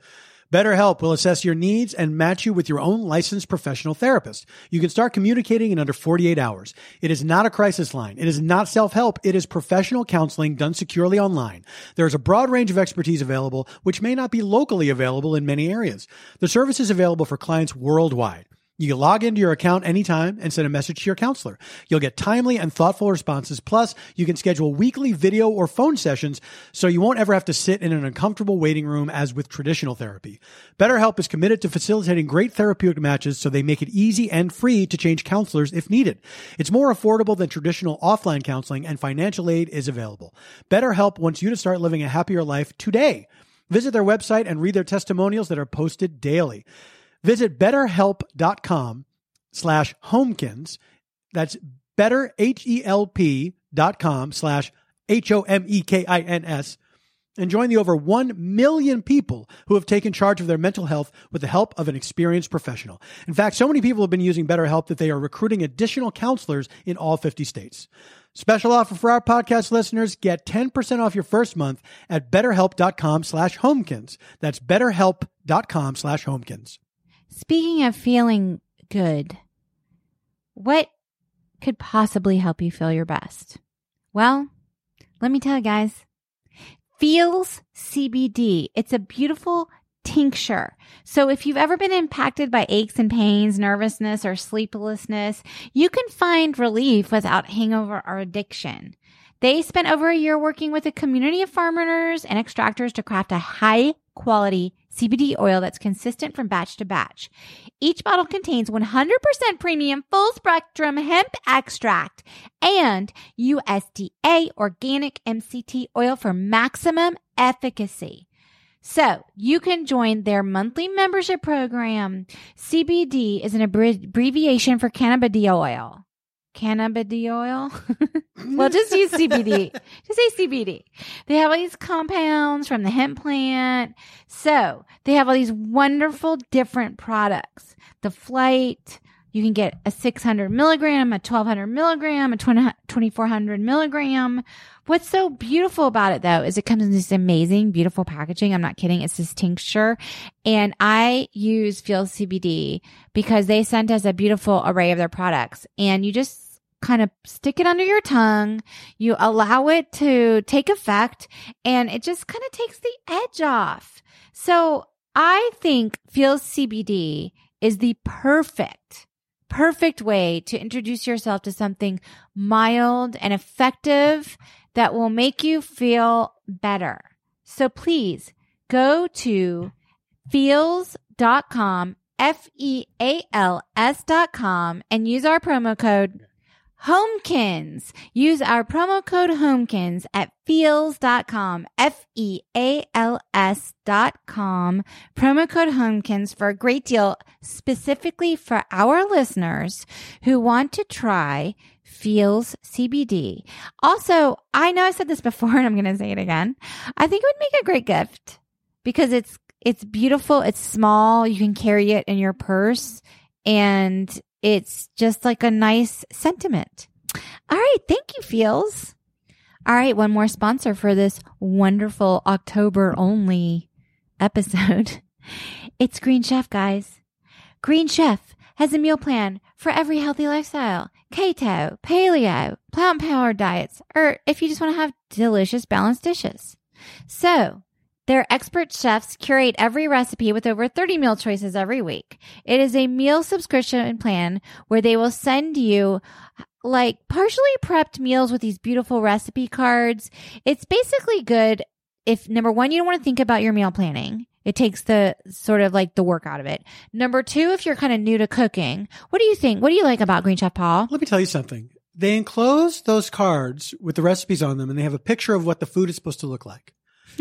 BetterHelp will assess your needs and match you with your own licensed professional therapist. You can start communicating in under 48 hours. It is not a crisis line. It is not self-help. It is professional counseling done securely online. There is a broad range of expertise available, which may not be locally available in many areas. The service is available for clients worldwide. You can log into your account anytime and send a message to your counselor. You'll get timely and thoughtful responses. Plus, you can schedule weekly video or phone sessions so you won't ever have to sit in an uncomfortable waiting room as with traditional therapy. BetterHelp is committed to facilitating great therapeutic matches so they make it easy and free to change counselors if needed. It's more affordable than traditional offline counseling and financial aid is available. BetterHelp wants you to start living a happier life today. Visit their website and read their testimonials that are posted daily. Visit betterhelp.com slash homekins. That's better, H-E-L-P dot com slash H-O-M-E-K-I-N-S and join the over 1 million people who have taken charge of their mental health with the help of an experienced professional. In fact, so many people have been using BetterHelp that they are recruiting additional counselors in all 50 states. Special offer for our podcast listeners, get 10% off your first month at betterhelp.com slash homekins. That's betterhelp.com slash homekins. Speaking of feeling good, what could possibly help you feel your best? Well, let me tell you guys. Feals CBD. It's a beautiful tincture. So if you've ever been impacted by aches and pains, nervousness, or sleeplessness, you can find relief without hangover or addiction. They spent over a year working with a community of farmers and extractors to craft a high quality CBD oil that's consistent from batch to batch. Each bottle contains 100% premium full spectrum hemp extract and USDA organic MCT oil for maximum efficacy. So you can join their monthly membership program. CBD is an abbrevi- abbreviation for cannabidiol oil. Cannabidiol? well, just use CBD. just say CBD. They have all these compounds from the hemp plant. So they have all these wonderful different products. The flight, you can get a 600 milligram, a 1200 milligram, a 20, 2400 milligram. What's so beautiful about it though is it comes in this amazing, beautiful packaging. I'm not kidding. It's this tincture. And I use Feel CBD because they sent us a beautiful array of their products and you just kind of stick it under your tongue. You allow it to take effect and it just kind of takes the edge off. So I think Feel CBD is the perfect, perfect way to introduce yourself to something mild and effective that will make you feel better. So please go to feals.com, F E A L S dot com, and use our promo code Homekins. Use our promo code Homekins at feals.com, F E A L S dot com, promo code Homekins for a great deal specifically for our listeners who want to try Feals CBD. Also, I know I said this before and I'm going to say it again. I think it would make a great gift because it's it's beautiful, it's small, you can carry it in your purse and it's just like a nice sentiment. All right. Thank you, Feals. All right. One more sponsor for this wonderful October only episode. It's Green Chef, guys. Green Chef has a meal plan for every healthy lifestyle. Keto, paleo, plant powered diets, or if you just want to have delicious balanced dishes. So their expert chefs curate every recipe with over 30 meal choices every week. It is a meal subscription plan where they will send you like partially prepped meals with these beautiful recipe cards. It's basically good if number one, you don't want to think about your meal planning. It takes the sort of like the work out of it. Number two, if you're kind of new to cooking, what do you think? What do you like about Green Chef Paul? Let me tell you something. They enclose those cards with the recipes on them and they have a picture of what the food is supposed to look like.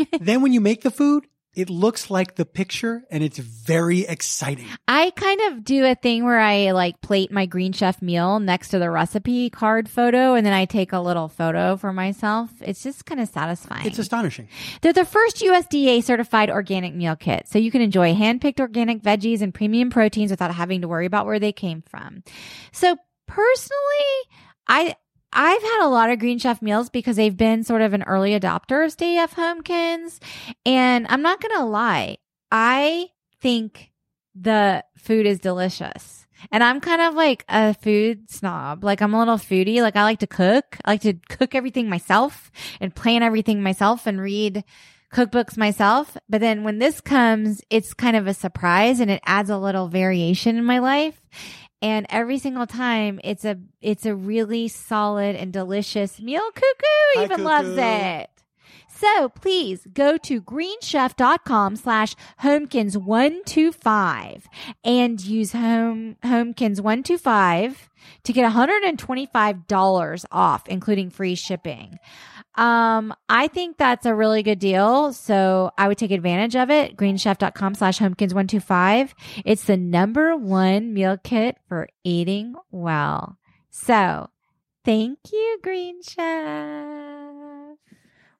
then when you make the food, it looks like the picture and it's very exciting. I kind of do a thing where I like plate my Green Chef meal next to the recipe card photo and then I take a little photo for myself. It's just kind of satisfying. It's astonishing. They're the first USDA certified organic meal kit. So you can enjoy hand-picked organic veggies and premium proteins without having to worry about where they came from. So personally, I I've had a lot of Green Chef meals because they've been sort of an early adopter of Stay F Homekins. And I'm not going to lie. I think the food is delicious. And I'm kind of like a food snob. Like I'm a little foodie. Like I like to cook. I like to cook everything myself and plan everything myself and read cookbooks myself. But then when this comes, it's kind of a surprise and it adds a little variation in my life and every single time it's a it's a really solid and delicious meal. Cuckoo Hi, even Cuckoo. loves it. So please go to greenchef.com slash homekins125 and use home homekins125 to get $125 off including free shipping um, I think that's a really good deal. So I would take advantage of it. Greenchef.com slash homekins125. It's the number one meal kit for eating well. So thank you, Green Chef.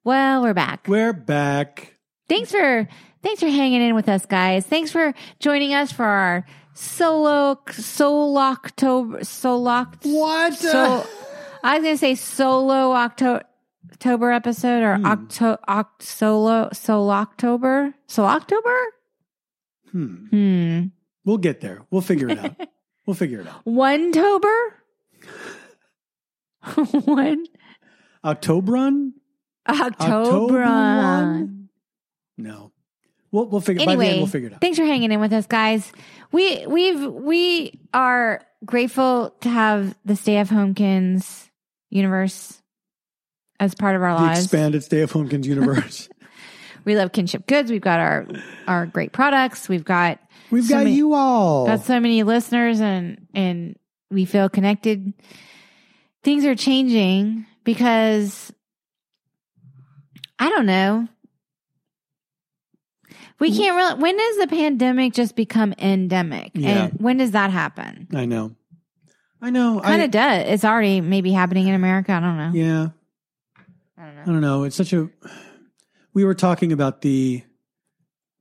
Well, we're back. We're back. Thanks for thanks for hanging in with us, guys. Thanks for joining us for our solo solo October solo What? so I was gonna say solo October October episode or Hmm. Octo Oct solo solo October so October. hmm. Hmm. We'll get there. We'll figure it out. we'll figure it out. One tober. One Octoberun? October. one? No. We'll we'll figure by the end Anyway, we'll figure it out. thanks for hanging in with us, guys. We we've we are grateful to have the Stay of Homekins universe as part of our the lives. expanded Stay of Homekins universe. we love kinship goods. We've got our our great products. We've got We've So got many- you all. got so many listeners and and we feel connected. Things are changing because I don't know. We can't really. When does the pandemic just become endemic? Yeah. And when does that happen? I know. I know. Kind of does. It's already maybe happening in America. I don't know. Yeah. I don't I know. don't know. It's such a. We were talking about the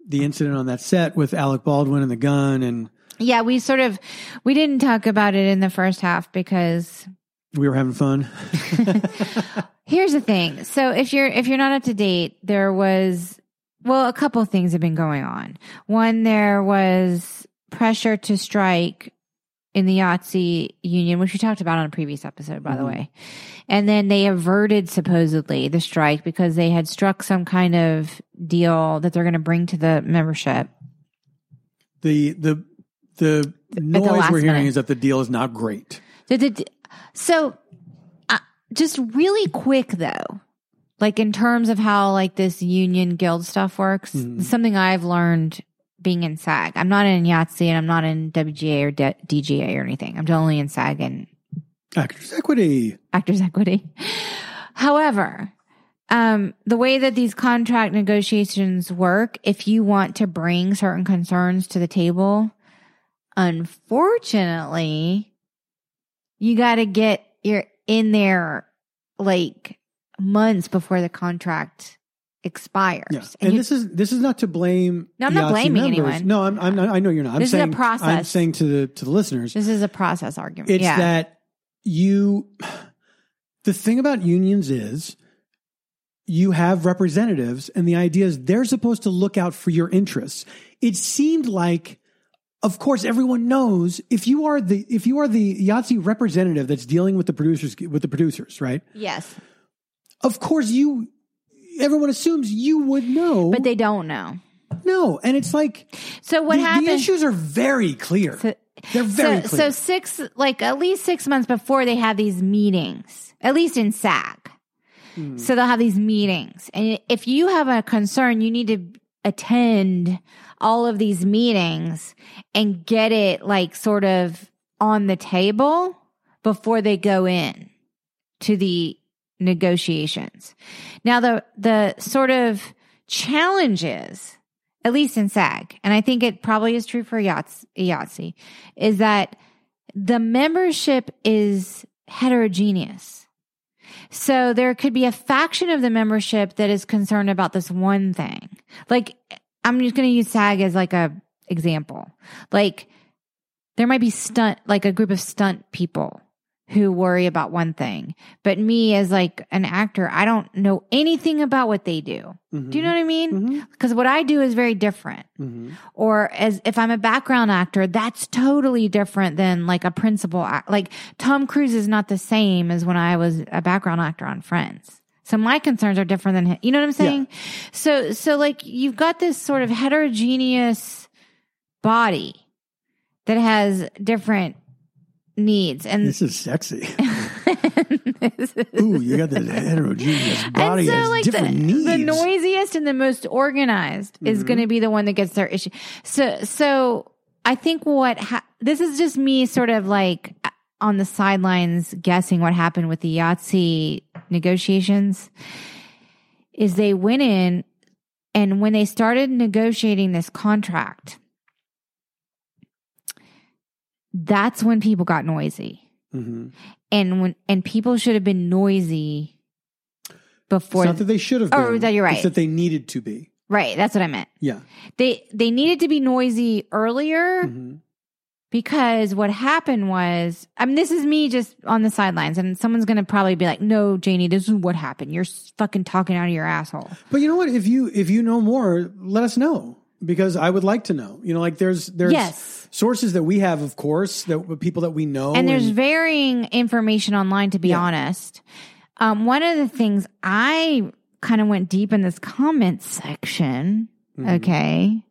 the incident on that set with Alec Baldwin and the gun, and Yeah, we sort of we didn't talk about it in the first half because we were having fun. Here's the thing. So if you're if you're not up to date, there was well, a couple of things have been going on. One, there was pressure to strike in the IATSE union, which we talked about on a previous episode, by the Mhm. way. And then they averted supposedly the strike because they had struck some kind of deal that they're going to bring to the membership. The the the noise last we're hearing minute. is that the deal is not great. The- the- So, uh, just really quick though, like in terms of how like this union guild stuff works, Mhm. something I've learned being in SAG. I'm not in IATSE and I'm not in WGA or D- DGA or anything. I'm only in SAG and Actors equity. Actors Equity. However, um, the way that these contract negotiations work, if you want to bring certain concerns to the table, unfortunately, you got to get your in there like months before the contract expires. Yeah, And and this is this is not to blame. No, I'm not blaming members. anyone. No, I'm, I'm not, I know you're not. I'm This is a saying, I'm saying to the to the listeners, this is a process argument. it's yeah. that you. The thing about unions is you have representatives, and the idea is they're supposed to look out for your interests. It seemed like, of course, everyone knows if you are the if you are the IATSE representative that's dealing with the producers with the producers, right? yes, Of course, you. Everyone assumes you would know, but they don't know. no, and it's like So what the, the issues are very clear. So- They're very so, clear. so six, like at least six months before they have these meetings, at least in SAG. Hmm. So they'll have these meetings. And if you have a concern, you need to attend all of these meetings and get it like sort of on the table before they go in to the negotiations. Now the the sort of challenges at least in SAG, and I think it probably is true for Yahts- IATSE, is that the membership is heterogeneous. So there could be a faction of the membership that is concerned about this one thing. Like, I'm just going to use SAG as like a example. Like, there might be stunt, like a group of stunt people who worry about one thing. But me as like an actor, I don't know anything about what they do. Mhm. Do you know what I mean? Because what I do is very different. Mhm. Or as if I'm a background actor, that's totally different than like a principal act. Like Tom Cruise is not the same as when I was a background actor on Friends. So my concerns are different than him. You know what I'm saying? So, so like you've got this sort of heterogeneous body that has different needs and This is sexy. Ooh, you got this heterogeneous body and so, like different the, the noisiest and the most organized is Mm-hmm. going to be the one that gets their issue. So, so I think what ha- this is just me sort of like on the sidelines guessing what happened with the IATSE negotiations is they went in and when they started negotiating this contract, that's when people got noisy Mhm. and when and people should have been noisy before It's not that they should have Oh, that you're right. It's that they needed to be. right that's what i meant Yeah. they they needed to be noisy earlier Mhm. because what happened was i mean this is me just on the sidelines and someone's gonna probably be like no janie this is what happened you're fucking talking out of your asshole But you know what? If you if you know more, let us know because I would like to know. You know, like there's there's Yes. Sources that we have, of course, that people that we know, and there's varying information online to be Yeah. honest um, one of the things i kind of went deep in this comment section Mhm. okay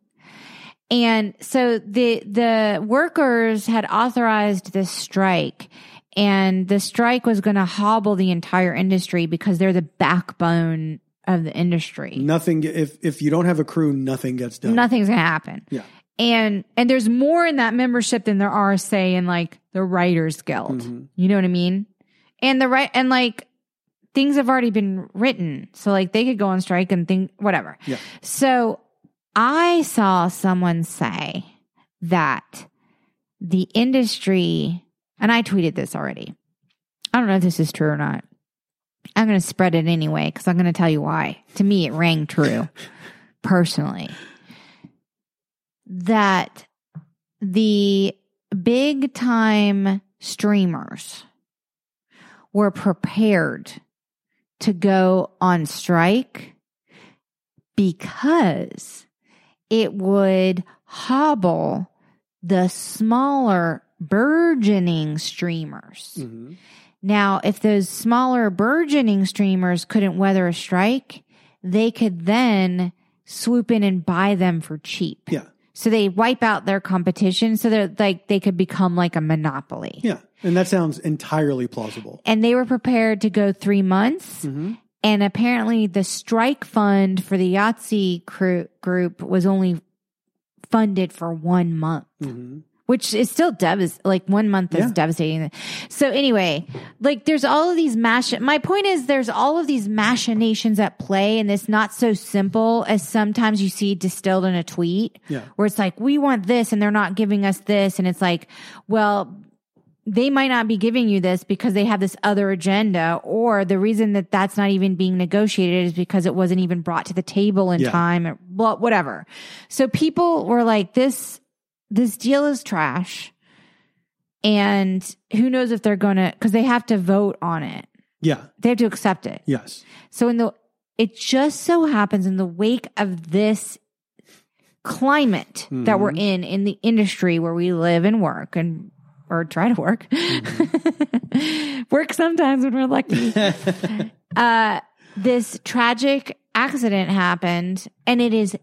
and so the the workers had authorized this strike and the strike was going to hobble the entire industry because they're the backbone of the industry nothing. If if you don't have a crew, nothing gets done. nothing's going to happen Yeah. And and there's more in that membership than there are say in like the writers guild. Mhm. you know what i mean? And the right and like things have already been written. So like they could go on strike and think whatever. Yeah. so i saw someone say that the industry and i tweeted this already. I don't know if this is true or not. I'm going to spread it anyway because i'm going to tell you why. To me it rang true personally that the big time streamers were prepared to go on strike because it would hobble the smaller burgeoning streamers. Mhm. Now, if those smaller burgeoning streamers couldn't weather a strike, they could then swoop in and buy them for cheap. Yeah. So they wipe out their competition so that like they could become like a monopoly. Yeah. And that sounds entirely plausible. And they were prepared to go three months. hmm And apparently the strike fund for the IATSE crew, group was only funded for one month. hmm which is still devas like one month is Yeah. devastating. So anyway, like there's all of these mash. My point is there's all of these machinations at play, and it's not so simple as sometimes you see distilled in a tweet, Yeah. where it's like we want this and they're not giving us this, and it's like, well. They might not be giving you this because they have this other agenda, or the reason that that's not even being negotiated is because it wasn't even brought to the table in Yeah. time, or whatever. So people were like, "This this deal is trash. And who knows if they're going to, because they have to vote on it. Yeah. They have to accept it. Yes. So in the, it just so happens in the wake of this climate that we're in, in the industry where we live and work and, or try to work, work sometimes when we're lucky. uh, this tragic accident happened and it is,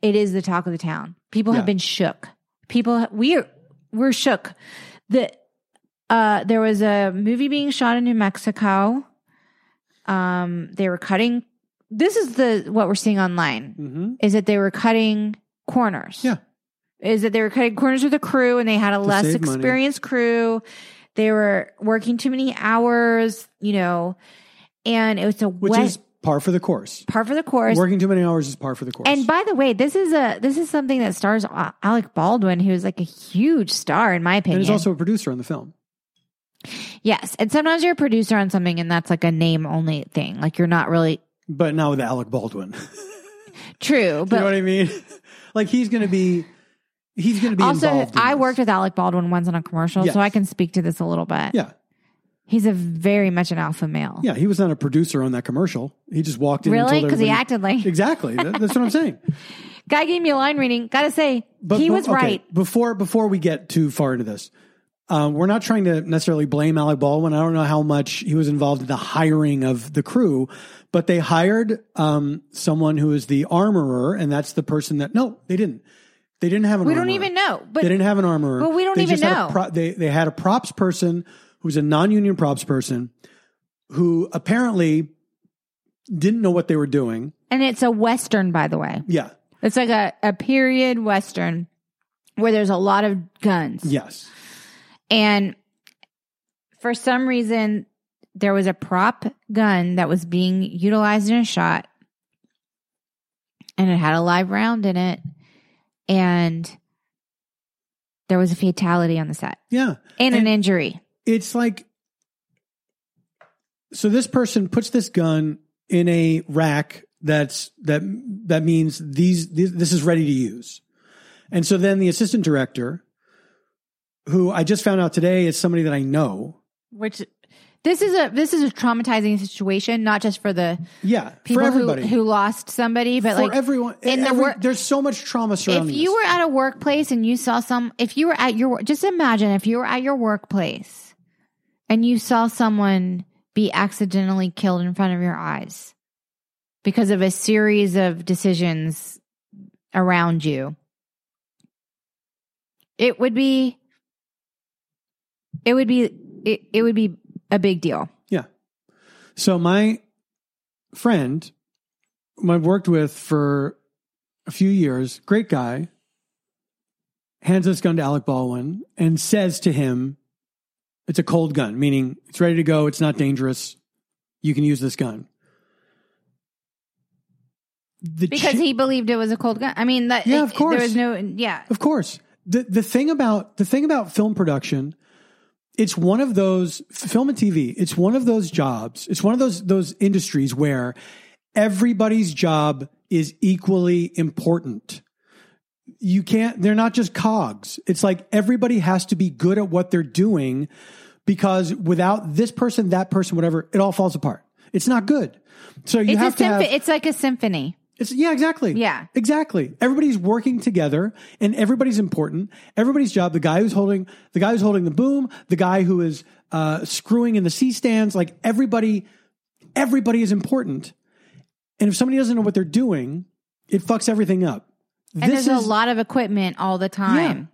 it is the talk of the town. People have been shook. People, we're, we're shook. The, uh, there was a movie being shot in New Mexico. Um, they were cutting. This is the what we're seeing online hmm is that they were cutting corners. Yeah. is that they were cutting corners with the crew and they had a less save money. experienced crew. They were working too many hours, you know, and it was a Which wet is par for the course. par for the course. Working too many hours is par for the course. And by the way, this is a this is something that stars Alec Baldwin, who is like a huge star in my opinion. and he's also a producer on the film. yes, and sometimes you're a producer on something, and that's like a name only thing. Like you're not really But now with Alec Baldwin. true. but you know what I mean? like he's going to be, he's going to be also, I this. worked with Alec Baldwin once on a commercial, Yes. so I can speak to this a little bit. Yeah. He's a very much an alpha male. Yeah. He was not a producer on that commercial. He just walked in. Really? Because he acted like Exactly. That- that's what I'm saying. guy gave me a line reading. Gotta say, But he was okay, right. Before before we get too far into this, um, we're not trying to necessarily blame Alec Baldwin. I don't know how much he was involved in the hiring of the crew, but they hired um, someone who is the armorer, and that's the person that no, they didn't. They didn't have an. We don't even know. But they didn't have an armorer. But we don't They even just had a know. pro- they they had a props person who's a non-union props person who apparently didn't know what they were doing. and it's a western, by the way. Yeah. It's like a, a period western where there's a lot of guns. Yes. And for some reason, there was a prop gun that was being utilized in a shot, and it had a live round in it, and there was a fatality on the set Yeah. and, an injury. It's like so this person puts this gun in a rack that's that that means these, these this is ready to use and so then the assistant director who i just found out today is somebody that i know Which this is a this is a traumatizing situation, not just for the yeah people for who, everybody who lost somebody, but for like everyone in the every- work- there's so much trauma surrounding. if you this. were at a workplace and you saw some if you were at your just imagine if you were at your workplace and you saw someone be accidentally killed in front of your eyes because of a series of decisions around you it would be it would be it, it would be a big deal Yeah. So my friend, whom I've worked with for a few years, great guy, hands this gun to Alec Baldwin and says to him, it's a cold gun, meaning it's ready to go. It's not dangerous. You can use this gun. The because chi- he believed it was a cold gun i mean that Yeah, of course. there was no yeah Of course. The the thing about the thing about film production, it's one of those film and TV, it's one of those jobs, it's one of those those industries where everybody's job is equally important. You can't they're not just cogs. It's like everybody has to be good at what they're doing because without this person, that person, whatever, it all falls apart. It's not good. So you it's a have to have it's like a symphony it's yeah, exactly. Yeah. Exactly. Everybody's working together and everybody's important. Everybody's job, the guy who's holding the guy who's holding the boom, the guy who is uh, screwing in the C stands, like everybody everybody is important. And if somebody doesn't know what they're doing, it fucks everything up. And this there's is, a lot of equipment all the time.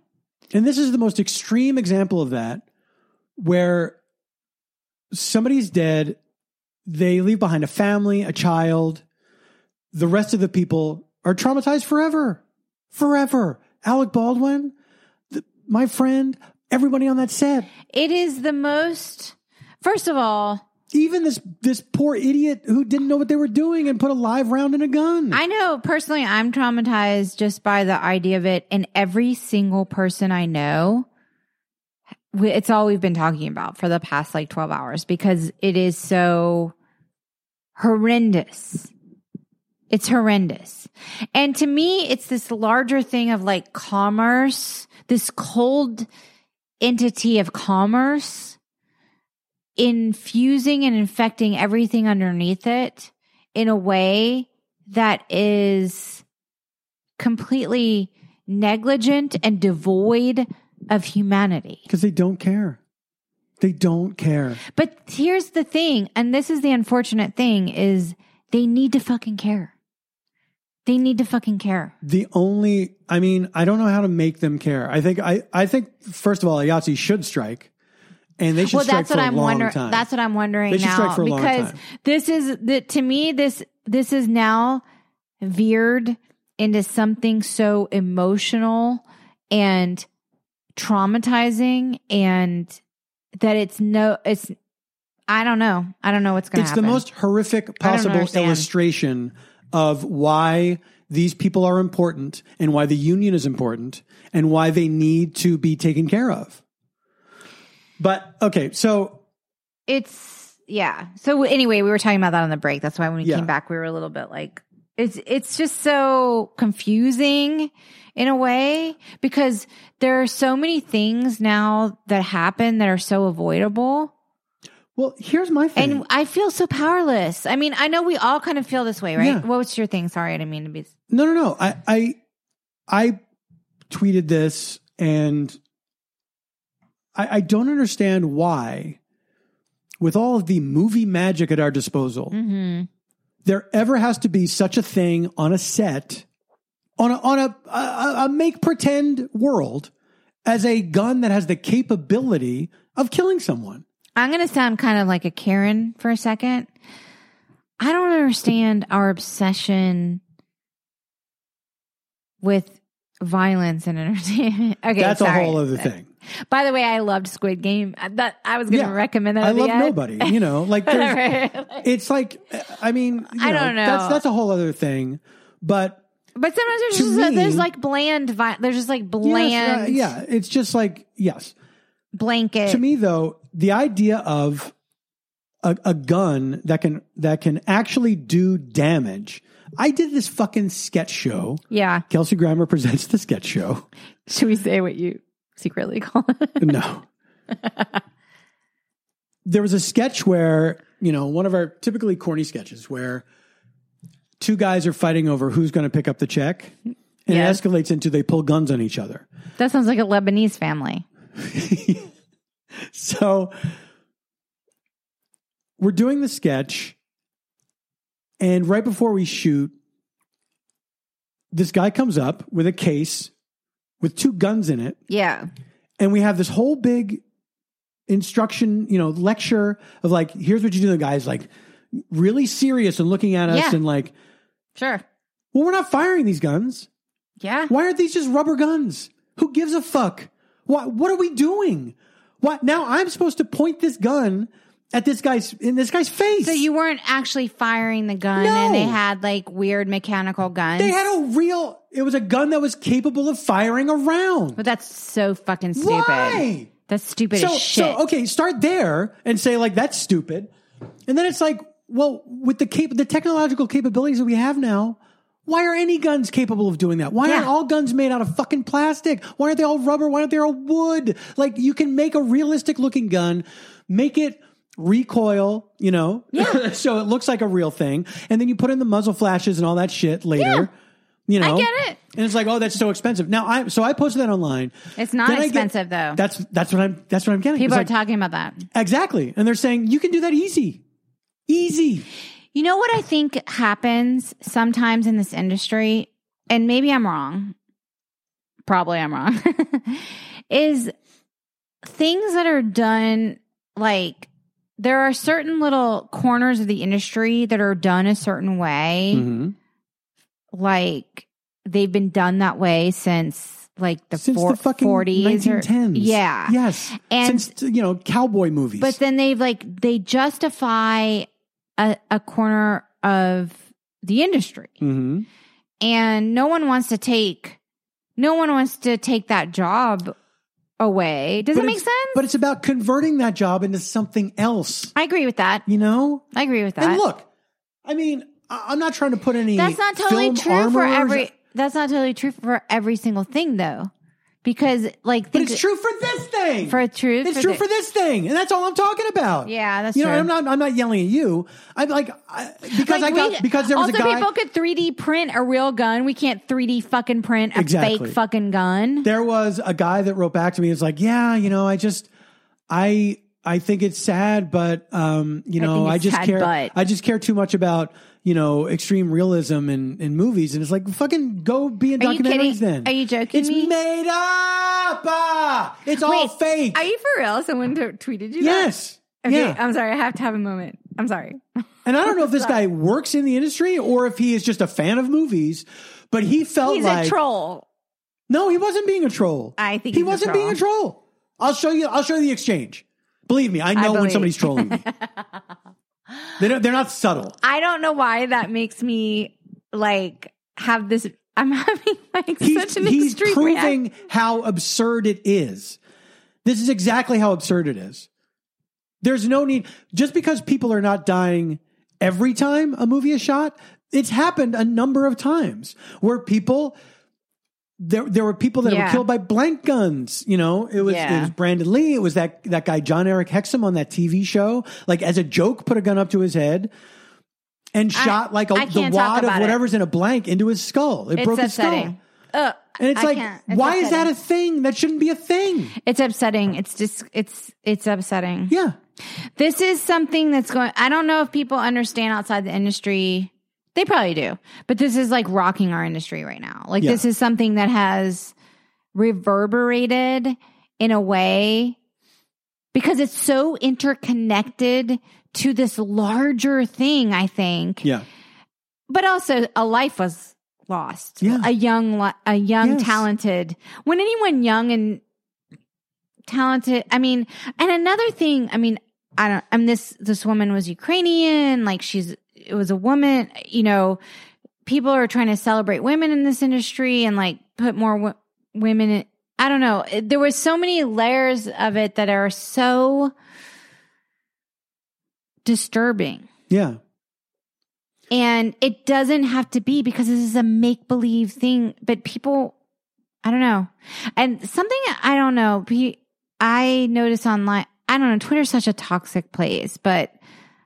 and this is the most extreme example of that, where somebody's dead, they leave behind a family, a child. The rest of the people are traumatized forever, forever. Alec Baldwin, the, my friend, everybody on that set, It is the most, first of all, even this this poor idiot who didn't know what they were doing and put a live round in a gun. I know personally I'm traumatized just by the idea of it. And every single person I know, it's all we've been talking about for the past like 12 hours because it is so horrendous. It's horrendous. And to me, it's this larger thing of like commerce, this cold entity of commerce infusing and infecting everything underneath it in a way that is completely negligent and devoid of humanity. Because they don't care. They don't care. But here's the thing, and this is the unfortunate thing is they need to fucking care. They need to fucking care. The only, I mean, I don't know how to make them care. I think, I, I think first of all, IATSE should strike, and they should well, strike that's for what a I'm long wondering. time. That's what I'm wondering They should now strike for a long because time. this is the to me this this is now veered into something so emotional and traumatizing and that it's no it's I don't know. I don't know what's going to it's the most horrific possible illustration of why these people are important and why the union is important and why they need to be taken care of. But okay, so it's yeah. So anyway, we were talking about that on the break. That's why when we Yeah. came back, we were a little bit like it's it's just so confusing in a way because there are so many things now that happen that are so avoidable. well, here's my thing. And I feel so powerless. I mean, I know we all kind of feel this way, right? Yeah. What was your thing? Sorry, I didn't mean to be. No, no, no. I, I, I tweeted this, and I, I don't understand why, with all of the movie magic at our disposal, hmm there ever has to be such a thing on a set, on a on a, a, a make pretend world, as a gun that has the capability of killing someone. I'm going to sound kind of like a Karen for a second. I don't understand our obsession with violence and entertainment. Okay, That's sorry. a whole other thing. By the way, I loved Squid Game. I- That I was going to Yeah. recommend that. I love nobody. You know, like it's like I mean, I don't know. That's that's a whole other thing, but. But sometimes there's just me- there's like bland. Vi- there's just like bland. Yes, uh, yeah, it's just like yes. blanket. To me, though, the idea of a, a gun that can that can actually do damage. I did this fucking sketch show. yeah. Kelsey Grammer presents the sketch show. Should we say what you secretly call it? No. there was a sketch where, you know, one of our typically corny sketches where two guys are fighting over who's going to pick up the check. And it escalates into they pull guns on each other. that sounds like a Lebanese family. So we're doing the sketch, and right before we shoot, this guy comes up with a case with two guns in it, Yeah. and we have this whole big instruction, you know, lecture of like, here's what you do. The guy's like really serious and looking at us Yeah. and like, Sure. well, we're not firing these guns. Yeah. Why aren't these just rubber guns? Who gives a fuck? What what are we doing? What now I'm supposed to point this gun at this guy's in this guy's face. So you weren't actually firing the gun, No. and they had like weird mechanical guns. they had a real it was a gun that was capable of firing a round. but that's so fucking stupid. Why? That's stupid So as shit. so okay, start there and say like that's stupid. And then it's like, well, with the cap- the technological capabilities that we have now, why are any guns capable of doing that? Why aren't all guns made out of fucking plastic? Why aren't they all rubber? Why aren't they all wood? Like you can make a realistic looking gun, make it recoil, you know, Yeah. so it looks like a real thing, and then you put in the muzzle flashes and all that shit later. Yeah. You know, I get it. and it's like, oh, that's so expensive. Now, I so I posted that online. It's not Then I get- expensive, though. That's that's what I'm that's what I'm getting. People It's are like, talking about that. Exactly. And they're saying you can do that easy. Easy. You know what I think happens sometimes in this industry? and maybe I'm wrong, probably I'm wrong, is things that are done like there are certain little corners of the industry that are done a certain way, hmm like they've been done that way since like the, Since the fucking 40s or 1910s. yeah. Yes. And- Since, you know, cowboy movies. But then they've like they justify a, a corner of the industry. hmm And no one wants to take no one wants to take that job away. Does But it make sense? But it's about converting that job into something else, I agree with that. you know? I agree with that. And look, I mean, I'm not trying to put any. that's not totally true for every that's not totally true for every single thing though. Because like But it's true for this thing. for truth. it's for true the- for this thing, and that's all I'm talking about. Yeah, that's you know. true. I'm not. I'm not yelling at you. I'm like I, because Like, I got we- because there was also a guy. people could 3D print a real gun. We can't 3D fucking print a Exactly. fake fucking gun. there was a guy that wrote back to me. It's like, yeah, you know, I just, I, I think it's sad, but um, you I know, think I, just sad, care. but- I just care too much about you know extreme realism in in movies, and it's like fucking go be in Are documentaries. Then Are you joking It's me? made up. Ah! It's all fake. Are you for real? Someone tweeted you yes. that? Okay, yeah. I'm sorry. I have to have a moment. I'm sorry. And I don't know if this guy works in the industry or if he is just a fan of movies, but he felt He's like a troll. no, he wasn't being a troll. I think he wasn't troll. being a troll. I'll show you. I'll show you the exchange. Believe me, I know when somebody's trolling me. they don't, they're not subtle. I don't know why that makes me like have this. I'm having like He's, such an he's extreme proving reaction. how absurd it is. This is exactly how absurd it is. There's no need just because people are not dying every time a movie is shot. It's happened a number of times where people there there were people that Yeah. were killed by blank guns. You know, it was it was Brandon Lee. It was that that guy Jon-Erik Hexum on that TV show. Like as a joke, put a gun up to his head and I- shot like a, the wad of about it. whatever's in a blank into his skull. It It's broke his skull. Ugh, And it's I like. It's why is that a thing? That shouldn't be a thing. It's upsetting. It's just. It's. It's upsetting. Yeah. This is something that's going. I don't know if people understand outside the industry. They probably do, but this is like rocking our industry right now. Like Yeah. this is something that has reverberated in a way because it's so interconnected to this larger thing. I think, Yeah. but also a life was lost. Yeah. A young, a young, Yes. talented. When anyone young and talented, I mean, and another thing, I mean, I don't, I'm this, this woman was Ukrainian, like she's, it was a woman, you know, people are trying to celebrate women in this industry and like put more w- women in, I don't know. There was so many layers of it that are so disturbing. Yeah. And it doesn't have to be because this is a make believe thing, but people, I don't know. And something I don't know, I notice online, I don't know, Twitter's such a toxic place, but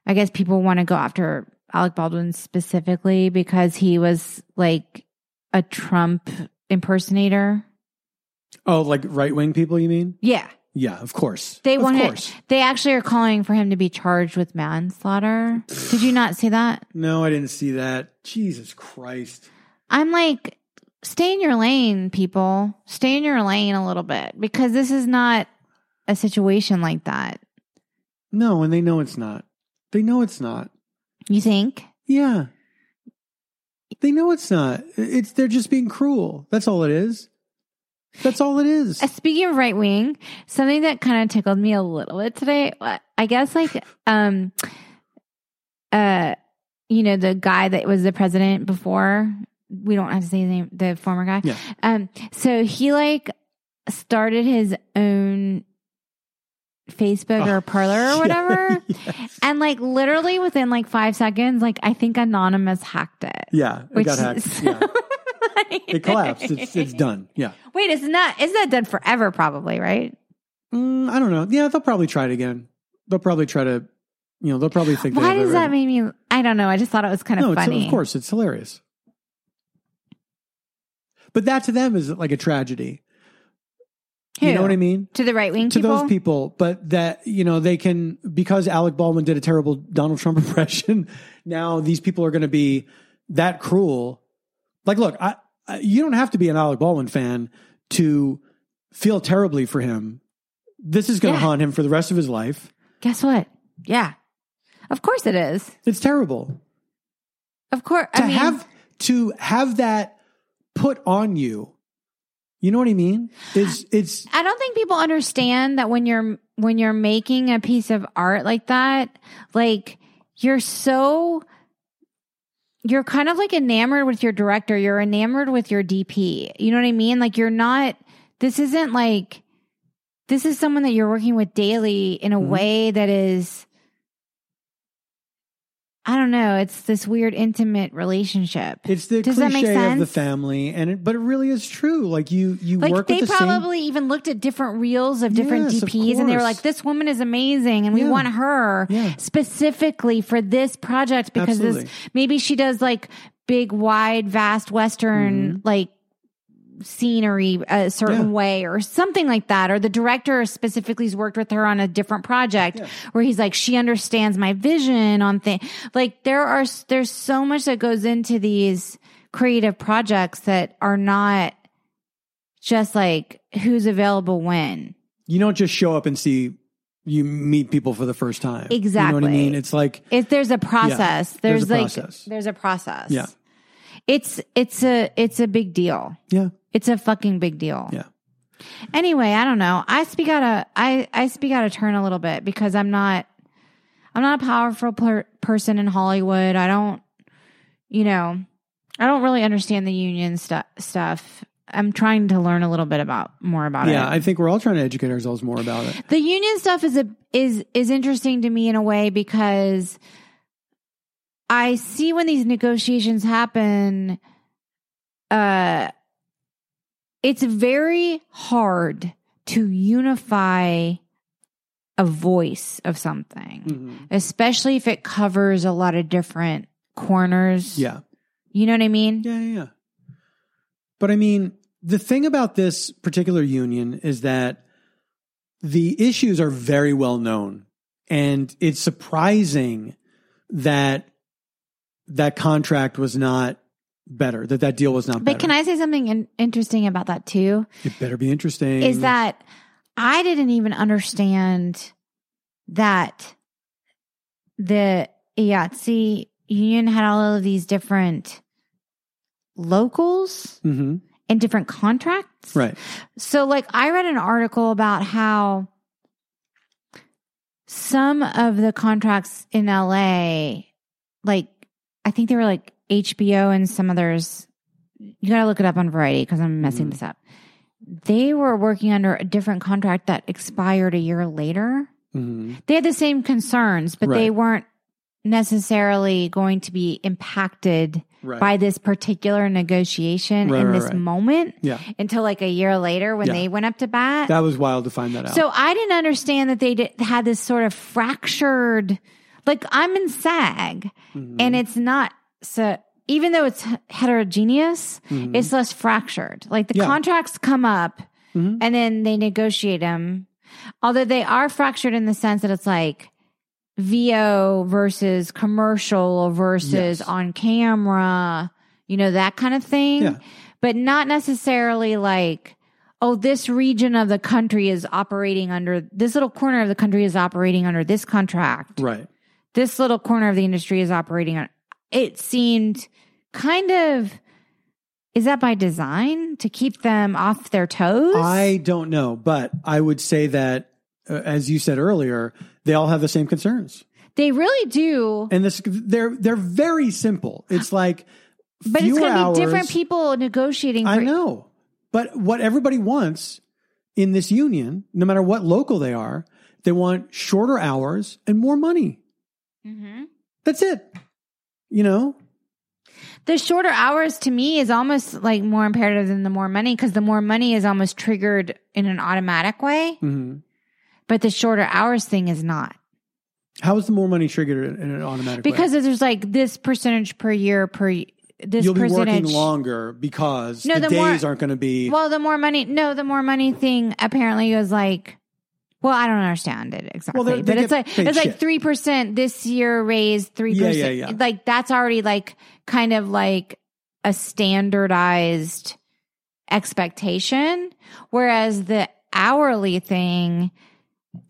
I guess people want to go after Alec Baldwin specifically because he was like a Trump impersonator. Oh, like right wing people, you mean? Yeah. Yeah, of course. They want course. they actually are calling for him to be charged with manslaughter. Did you not see that? No, I didn't see that. Jesus Christ. I'm like, stay in your lane, people. Stay in your lane a little bit because this is not a situation like that. No, and they know it's not. They know it's not. You think? Yeah. They know it's not. It's they're just being cruel. That's all it is. That's all it is. Uh, Speaking of right wing, something that kind of tickled me a little bit today, uh, I guess, like, um, uh, you know, the guy that was the president before. We don't have to say his name. The former guy. Yeah. Um. So he like started his own Facebook or Parler or whatever. yes. And like literally within like five seconds, like I think Anonymous hacked it. Yeah, it Which got hacked. is- Yeah. It collapsed. It's it's done. Yeah. Wait, isn't It's not that done forever, probably, right? Mm, I don't know. Yeah, they'll probably try it again. They'll probably try to, you know, they'll probably think. Why does that make me? I don't know. I just thought it was kind of No, funny. of course it's hilarious. But that to them is like a tragedy. You know what I mean? To the right wing to people. those people, but that you know they can because Alec Baldwin did a terrible Donald Trump impression. Now these people are going to be that cruel. Like, look, I uh, you don't have to be an Alec Baldwin fan to feel terribly for him. This is going to Yeah. haunt him for the rest of his life. Guess what? Yeah. Of course it is. It's terrible Of course. to I mean, have to have that put on you. You know what I mean? It's it's I don't think people understand that when you're when you're making a piece of art like that, like you're so you're kind of like enamored with your director, you're enamored with your DP. You know what I mean? Like you're not this isn't like this is someone that you're working with daily in a Mhm. way that is I don't know, it's this weird intimate relationship. it's the Does that make cliche of the family, and it, but it really is true. Like you you Like work they with the same. probably even looked at different reels of different Yes, of DPs and they were like, this woman is amazing and we want her Yeah. specifically for this project because this maybe she does like big, wide, vast Western mm-hmm. like scenery a certain. Yeah. way or something like that. Or the director specifically has worked with her on a different project Yeah. where he's like, she understands my vision on things. Like there are, there's so much that goes into these creative projects that are not just like who's available when. you don't just show up and see you meet people for the first time. Exactly. You know what I mean? It's like If there's a process, there's there's, a like process. there's a process. Yeah. It's it's a it's a big deal. yeah, It's a fucking big deal. yeah. Anyway, I don't know. I speak out of I I speak out of turn a little bit because I'm not I'm not a powerful per- person in Hollywood. I don't you know, I don't really understand the union stu- stuff. I'm trying to learn a little bit about more about Yeah, it. Yeah, I think we're all trying to educate ourselves more about it. The union stuff is a is is interesting to me in a way because I see when these negotiations happen uh it's very hard to unify a voice of something, Mhm. especially if it covers a lot of different corners. Yeah. You know what I mean? Yeah, yeah, yeah. But I mean, the thing about this particular union is that the issues are very well known. And it's surprising that that contract was not better, that that deal was not better. But can I say something in- interesting about that too? It better be interesting. is that I didn't even understand that the IATSE union had all of these different locals hmm and different contracts. Right. So, like, I read an article about how some of the contracts in LA, like, I think they were like HBO and some others. You got to look it up on Variety because I'm messing Mhm. this up. They were working under a different contract that expired a year later. hmm They had the same concerns, but they weren't necessarily going to be impacted Right. by this particular negotiation Right, in right, this right. moment yeah. until like a year later when Yeah. they went up to bat. That was wild to find that out. so I didn't understand that they did, had this sort of fractured, like I'm in SAG Mhm. and it's not so, even though it's heterogeneous, Mhm. it's less fractured. Like the Yeah. contracts come up Mhm. and then they negotiate them. Although they are fractured in the sense that it's like VO versus commercial versus Yes. on camera, you know, that kind of thing. Yeah. But not necessarily like, oh, this region of the country is operating under this little corner of the country is operating under this contract. right. This little corner of the industry is operating on it seemed kind of is that by design to keep them off their toes? I don't know, but I would say that, uh, as you said earlier, they all have the same concerns, they really do. and this they're they're very simple. It's like, But it's going to be different people negotiating. For, I know, but what everybody wants in this union, no matter what local they are, they want shorter hours and more money. Mhm. That's it. You know, The shorter hours to me is almost like more imperative than the more money because the more money is almost triggered in an automatic way, hmm but the shorter hours thing is not how is the more money triggered in an automatic way? because there's like this percentage per year per this you'll be working longer because No, the, the more- days aren't going to be. Well, the more money, no, the more money thing apparently was like, well, I don't understand it exactly, they're- they but it's like it's like three percent this year raised three Yeah, percent. yeah, yeah. Like that's already like kind of like a standardized expectation. Whereas the hourly thing,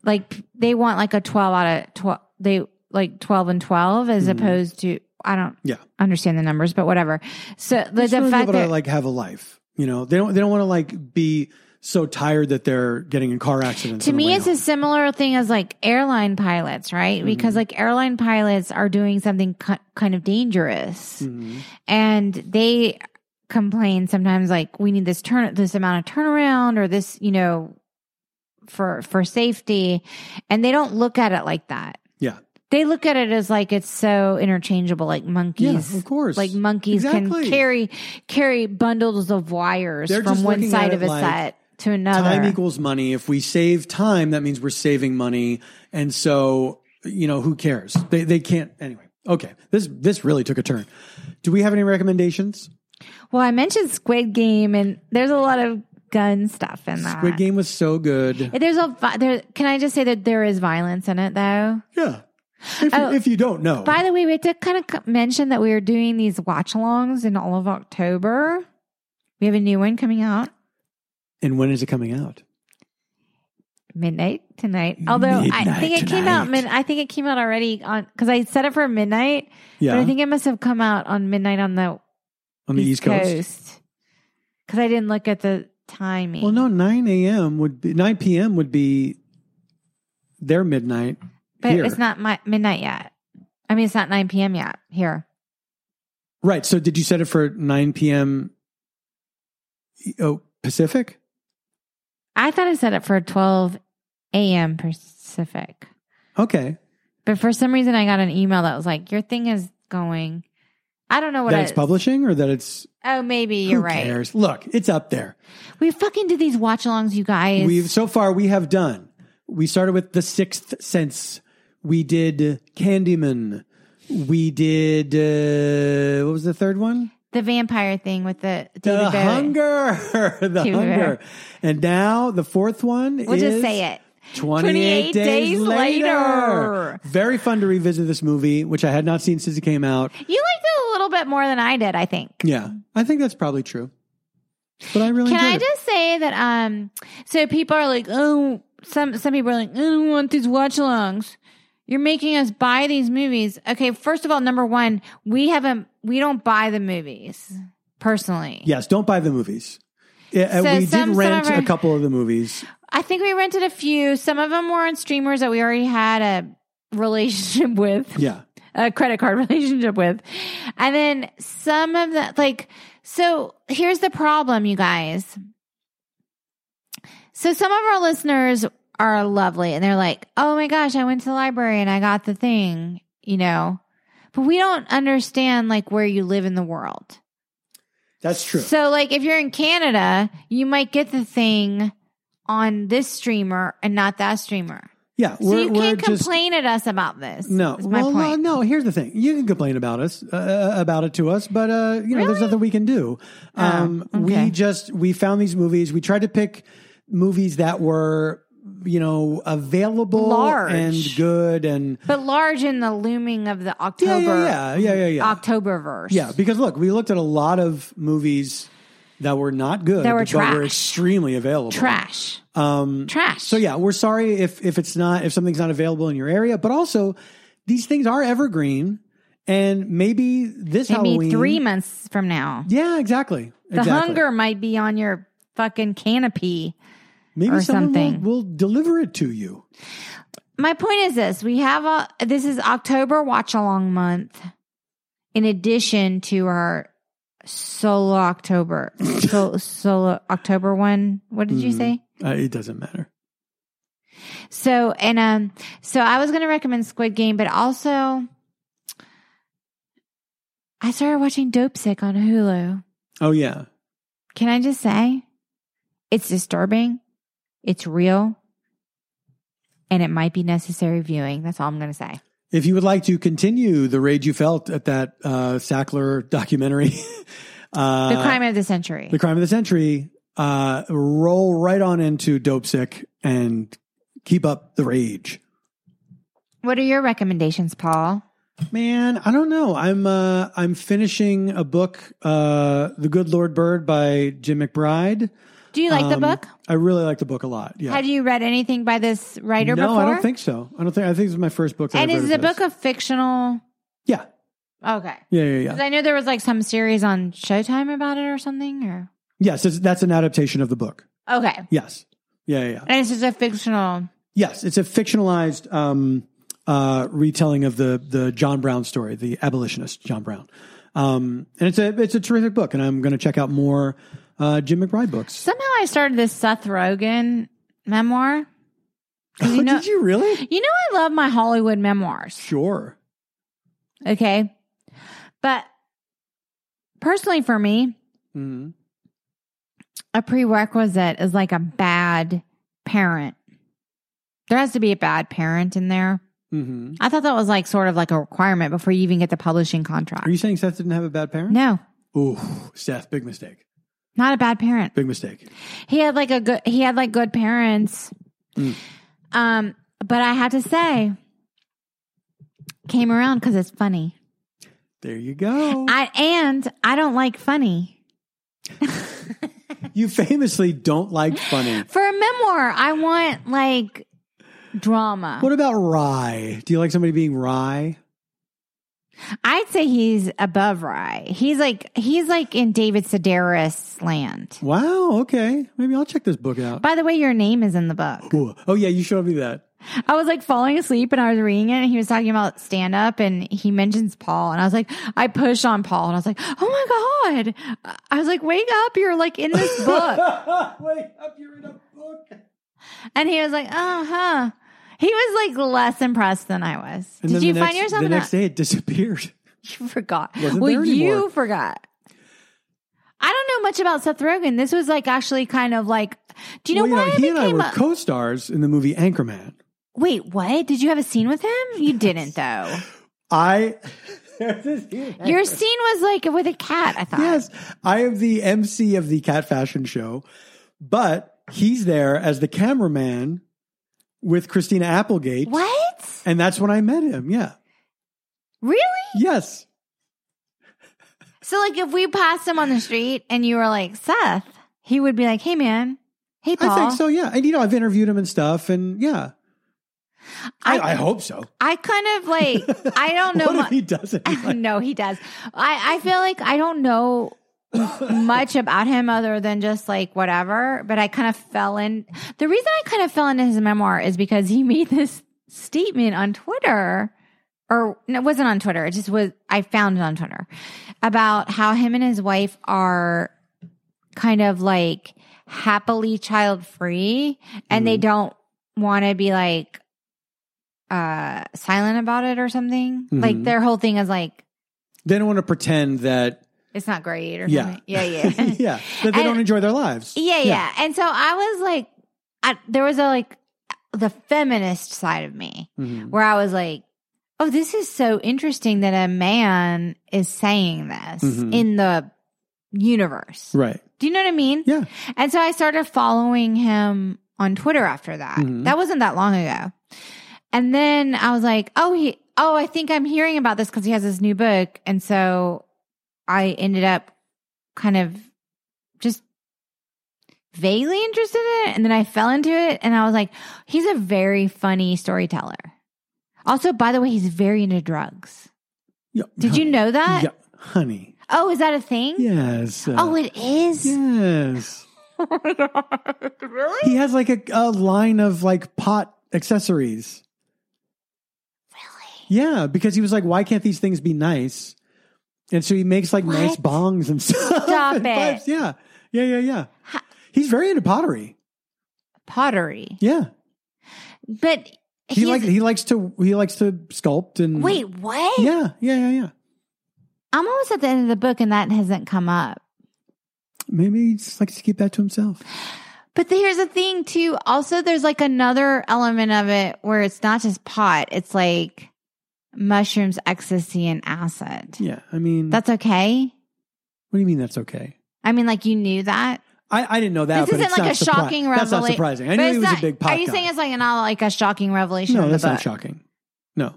like they want like a 12 out of 12, they like 12 and 12 as Mhm. opposed to, I don't Yeah. understand the numbers, but whatever. So the, They the fact that to like have a life. You know, they don't they don't want to like be so tired that they're getting in car accidents. to me it's a similar thing as like airline pilots right because Mhm. like airline pilots are doing something ki- kind of dangerous Mhm. and they complain sometimes like we need this turn this amount of turnaround or this you know for for safety and they don't look at it like that Yeah. they look at it as like it's so interchangeable like Yeah, monkeys of course. like monkeys Exactly. can carry carry bundles of wires They're from one side of a like set to another Time equals money. If we save time, that means we're saving money. And so, you know, who cares? They they can't anyway. Okay. This this really took a turn. Do we have any recommendations? Well, I mentioned Squid Game, and there's a lot of gun stuff in that. Squid Game was so good. There's a there. Can I just say that there is violence in it, though? Yeah. If, Oh. you, if you don't know. By the way, we had to kind of mention that we are doing these watch-alongs in all of October. We have a new one coming out and when is it coming out? midnight tonight. Although I think it came out tonight. mid. I think it came out already on because I set it for midnight, Yeah. but I think it must have come out on midnight on the on the East, Coast. because I didn't look at the timing. Well, no, 9 a.m. would be 9 p.m. would be their midnight. but here. it's not my midnight yet. I mean, it's not 9 p.m. yet here. Right. So did you set it for 9 p.m. Oh, Pacific? I thought I set it for 12 a.m. Pacific. Okay. But for some reason, I got an email that was like, your thing is going. I don't know what that it it's is. publishing or that it's Oh, maybe you're who right. cares? Look, it's up there. We fucking did these watch alongs, you guys. We've so far we have done. We started with the Sixth Sense. We did Candyman. We did uh, what was the third one? The vampire thing with the The Bowie. hunger, the David hunger, Bowie. and now the fourth one We'll is just say it. 28, 28 days, days later. later. Very fun to revisit this movie, which I had not seen since it came out. You liked it a little bit more than I did, I think. Yeah, I think that's probably true. But I really Can I it. just say that um so people are like, oh some some people are like, I don't want these watch alongs. You're making us buy these movies. Okay, first of all, number one, we haven't we don't buy the movies personally. Yes, don't buy the movies. Yeah, uh, So we some- did rent our- a couple of the movies. I think we rented a few. Some of them were on streamers that we already had a relationship with, Yeah. a credit card relationship with. And then some of the, like, so here's the problem, you guys. So some of our listeners are lovely and they're like, oh my gosh, I went to the library and I got the thing, you know, but we don't understand like where you live in the world. That's true. So, like, if you're in Canada, you might get the thing on this streamer and not that streamer. yeah, So you can't just complain at us about this. no. Well, no, point. no. Here's the thing: you can complain about us, uh, about it to us, but uh, you know, there's nothing we can do. Oh, Um, okay. We just we found these movies. We tried to pick movies that were you know available Large. and good and But large in the looming of the October, yeah, yeah, yeah, yeah, yeah. October verse. Yeah, because look, we looked at a lot of movies that were not good, That were but were extremely available. trash, Um, trash. So yeah, we're sorry if if it's not if something's not available in your area, but also these things are evergreen, and maybe this maybe Halloween, three months from now, Yeah, exactly. the exactly. hunger might be on your fucking Kanopy. Maybe or something. Will, will deliver it to you. My point is this: we have a this is October watch along month, in addition to our solo October so, solo October one. What did you Mhm. say? Uh, it doesn't matter. So and um, so I was going to recommend Squid Game, but also I started watching Dopesick on Hulu. Oh yeah, Can I just say, it's disturbing, it's real, and it might be necessary viewing. That's all I'm going to say. if you would like to continue the rage you felt at that uh, Sackler documentary, uh, The crime of the century. the crime of the century, uh, roll right on into Dopesick and keep up the rage. What are your recommendations, Paul? Man, I don't know. I'm uh I'm finishing a book, uh The Good Lord Bird by Jim McBride. Do you like the Um, book? I really like the book a lot. Yeah. Have you read anything by this writer no, before? I don't think so. I don't think I think this is my first book. That And I've is the his. book a fictional? Yeah. Okay. Yeah, yeah, yeah. Because I know there was like some series on Showtime about it or something. Or Yes, it's, that's an adaptation of the book. okay, Yes. Yeah, yeah, yeah. and it's just a fictional. Yes, it's a fictionalized um, uh, retelling of the the John Brown story, the abolitionist John Brown, um, and it's a it's a terrific book. And I'm going to check out more uh, Jim McBride books. Somehow I started this Seth Rogen memoir. you know, Did you really? you know, I love my Hollywood memoirs. Sure. Okay, but personally, for me, hmm a prerequisite is like a bad parent. There has to be a bad parent in there. hmm I thought that was like sort of like a requirement before you even get the publishing contract. Are you saying Seth didn't have a bad parent? no, Ooh, Seth, big mistake. Not a bad parent. Big mistake. He had like a good he had like good parents. Mm. Um, but I have to say, came around because it's funny. There you go. I and I don't like funny. you famously don't like funny. For a memoir, I want like drama. What about wry? Do you like somebody being wry? I'd say he's above wry. He's like he's like in David Sedaris land. Wow. Okay. Maybe I'll check this book out. By the way, your name is in the book. Ooh. Oh yeah, you showed me that. I was like falling asleep and I was reading it and he was talking about stand up and he mentions Paul and I was like, I pushed on Paul and I was like, oh my God. I was like, wake up. You're like in this book. Wait up, you're in a book. and he was like, oh, huh. He was like less impressed than I was. And Did you find next, yourself the next day? It disappeared. you forgot. Wasn't well, you forgot. I don't know much about Seth Rogen. This was like actually kind of like, do you know well, why he and I were a- co-stars in the movie Anchorman. Wait, what? Did you have a scene with him? You didn't though. I Your scene was like with a cat, I thought. yes, I am the MC of the Cat Fashion Show, but he's there as the cameraman with Christina Applegate, What? and that's when I met him. Yeah. Really? Yes. So like if we passed him on the street and you were like, Seth, he would be like, Hey man. Hey Paul. I think so. Yeah, and you know I've interviewed him and stuff, and yeah, I, I, hope so. I kind of like I don't know what if he doesn't? No, he does. I, I feel like I don't know much about him other than just like whatever, but I kind of fell in. The reason I kind of fell into his memoir is because he made this statement on Twitter, or no, it wasn't on Twitter. It just was, I found it on Twitter about how him and his wife are kind of like happily child free and they don't want to be like, uh, silent about it or something. Like Mhm. their whole thing is like, they don't want to pretend that. It's not great or Yeah. something. Yeah, yeah. yeah, that they And- don't enjoy their lives. yeah, yeah. And so I was like, I, there was a like the feminist side of me Mhm. where I was like, oh, this is so interesting that a man is saying this Mhm. in the universe. Right. Do you know what I mean? Yeah. And so I started following him on Twitter after that. Mhm. That wasn't that long ago. And then I was like, oh, he, oh, I think I'm hearing about this because he has this new book. And so I ended up kind of just vaguely interested in it. And then I fell into it and I was like, he's a very funny storyteller. Also, by the way, he's very into drugs. Yeah. Did you know that? Yeah, honey. Oh, is that a thing? Yes. uh, Oh, it is? yes. Oh my God. Really? He has like a, a line of like pot accessories. Really? Yeah, because he was like, why can't these things be nice? And so he makes like nice What? bongs and stuff. Stop and it. pipes. Yeah. Yeah, yeah, yeah. Ha- He's very into pottery. Pottery. Yeah. But He he's- like he likes to he likes to sculpt and wait, what? Yeah, yeah, yeah, yeah. I'm almost at the end of the book and that hasn't come up. Maybe he just likes to keep that to himself. But here's the thing too. Also, there's like another element of it where it's not just pot. It's like mushrooms, ecstasy, and acid. Yeah. I mean That's okay. what do you mean that's okay? I mean, like you knew that. I, I didn't know that. this but isn't it's like not a surpri- shocking That's not revelation. surprising. I knew he was a big pot Are you guy. saying it's like not like a shocking revelation? no, that's not shocking. No.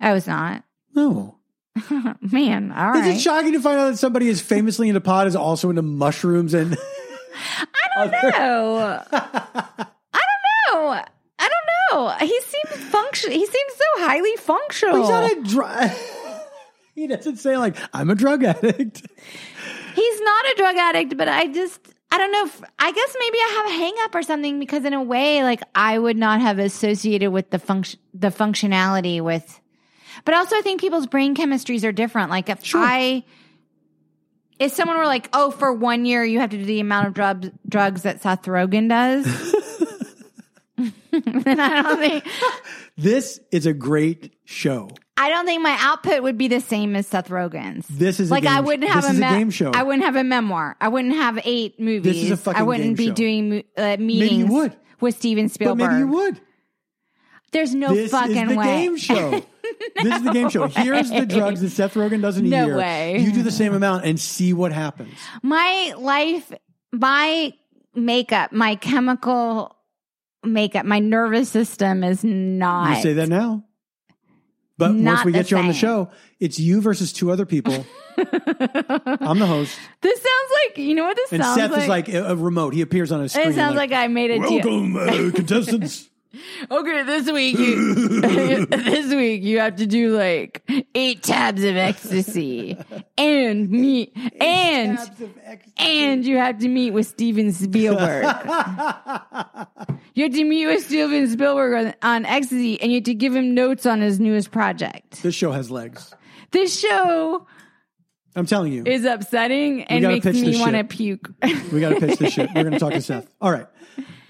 Oh, it's not. No. Man, all Is it shocking to find out that somebody is famously into pot is also into mushrooms and I don't know. I don't know. I don't know. He seems function. He seems so highly functional. he's not a drug. he doesn't say like I'm a drug addict. He's not a drug addict, but I just I don't know. If, I guess maybe I have a hang up or something because in a way, like I would not have associated with the function the functionality with. But also, I think people's brain chemistries are different. Like if Sure. I. If someone were like, "Oh, for one year you have to do the amount of drugs drugs that Seth Rogen does," then I don't think This is a great show. I don't think my output would be the same as Seth Rogen's. This is a like I wouldn't have a, is a game show. I wouldn't have a memoir. I wouldn't have eight movies. a fucking I wouldn't be show. doing uh, meetings would. with Steven But Spielberg. maybe you would. There's no fucking way. This fucking is the way. game show. this is the game show. Here's the drugs that Seth Rogen does in a No year. way. You do the same amount and see what happens. my life, my makeup, my chemical makeup, my nervous system is not. You say that now. But once we get you on the show, it's you versus two other people. I'm the host. This sounds like you know what this And sounds Seth like. is like a, a remote. He appears on a screen. it sounds like, I made a deal. Welcome, uh, contestants. Okay, this week you this week you have to do like eight tabs of ecstasy and meet and and you have to meet with Steven Spielberg. you have to meet with Steven Spielberg on, on ecstasy and you have to give him notes on his newest project. this show has legs. This show I'm telling you. is upsetting and makes me want to puke. we got to pitch this shit. We're going to talk to Seth. All right.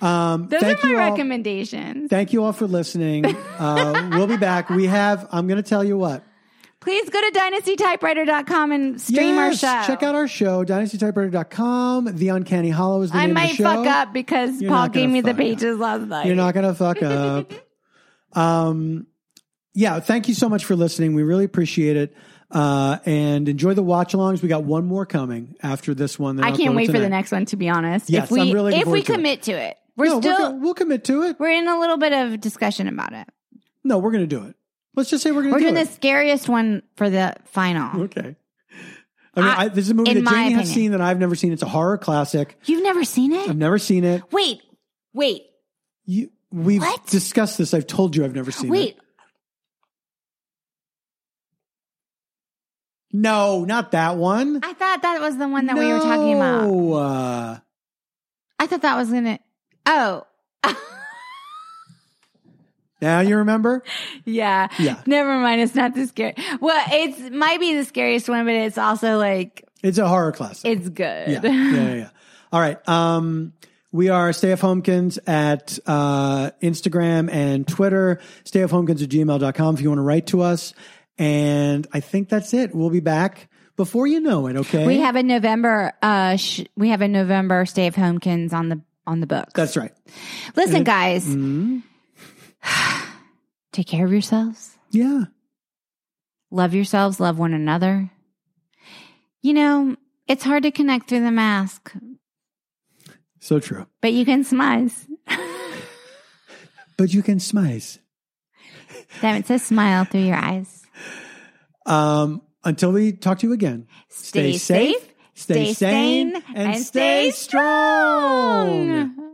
Um, Those thank are my you all. recommendations. Thank you all for listening. Uh, we'll be back. We have, I'm going to tell you what. Please go to dynastytypewriter.com and stream our show. Check out our show, dynastytypewriter.com. The Uncanny Hollow is the I name of the show. fuck up because You're Paul gave me the fuck up. pages last night. You're not going to fuck up. Um, yeah, thank you so much for listening. We really appreciate it. Uh, and enjoy the watch alongs. We got one more coming after this one. that I I'll can't wait for the next one. To be honest, Yes, if we I'm really if we to it. commit to it, we're No, still we're, we'll commit to it. we're in a little bit of discussion about it. No, we're going to do it. Let's just say we're going to do it. We're do doing it. the scariest one for the final. Okay. I mean, I- I, this is a movie that my Jamie has seen that I've never seen. It's a horror classic. You've never seen it? I've never seen it. wait, wait, You, we've What? discussed this. I've told you I've never seen it. wait. No, not that one. I thought that was the one that we were talking about. No, Uh, I thought that was gonna. Oh, now you remember? yeah. Yeah. Never mind. It's not the scary. Well, it's might be the scariest one, but it's also like It's a horror classic. it's good. yeah, yeah, yeah, yeah. All right. Um, we are Stay F. Homekins at uh, Instagram and Twitter, stayfhomekins at gmail.com if you want to write to us. And I think that's it. We'll be back before you know it, okay? We have a November. Uh, sh- we have a November Stay F. Homekins on the on the books. That's right. Listen, guys, Mhm. take care of yourselves. Yeah. Love yourselves. Love one another. You know, it's hard to connect through the mask, So true. but you can smile. But you can smize. Damn, it says smile through your eyes. Um, until we talk to you again, Stay safe, stay, stay sane, sane, and, and stay stay strong. strong.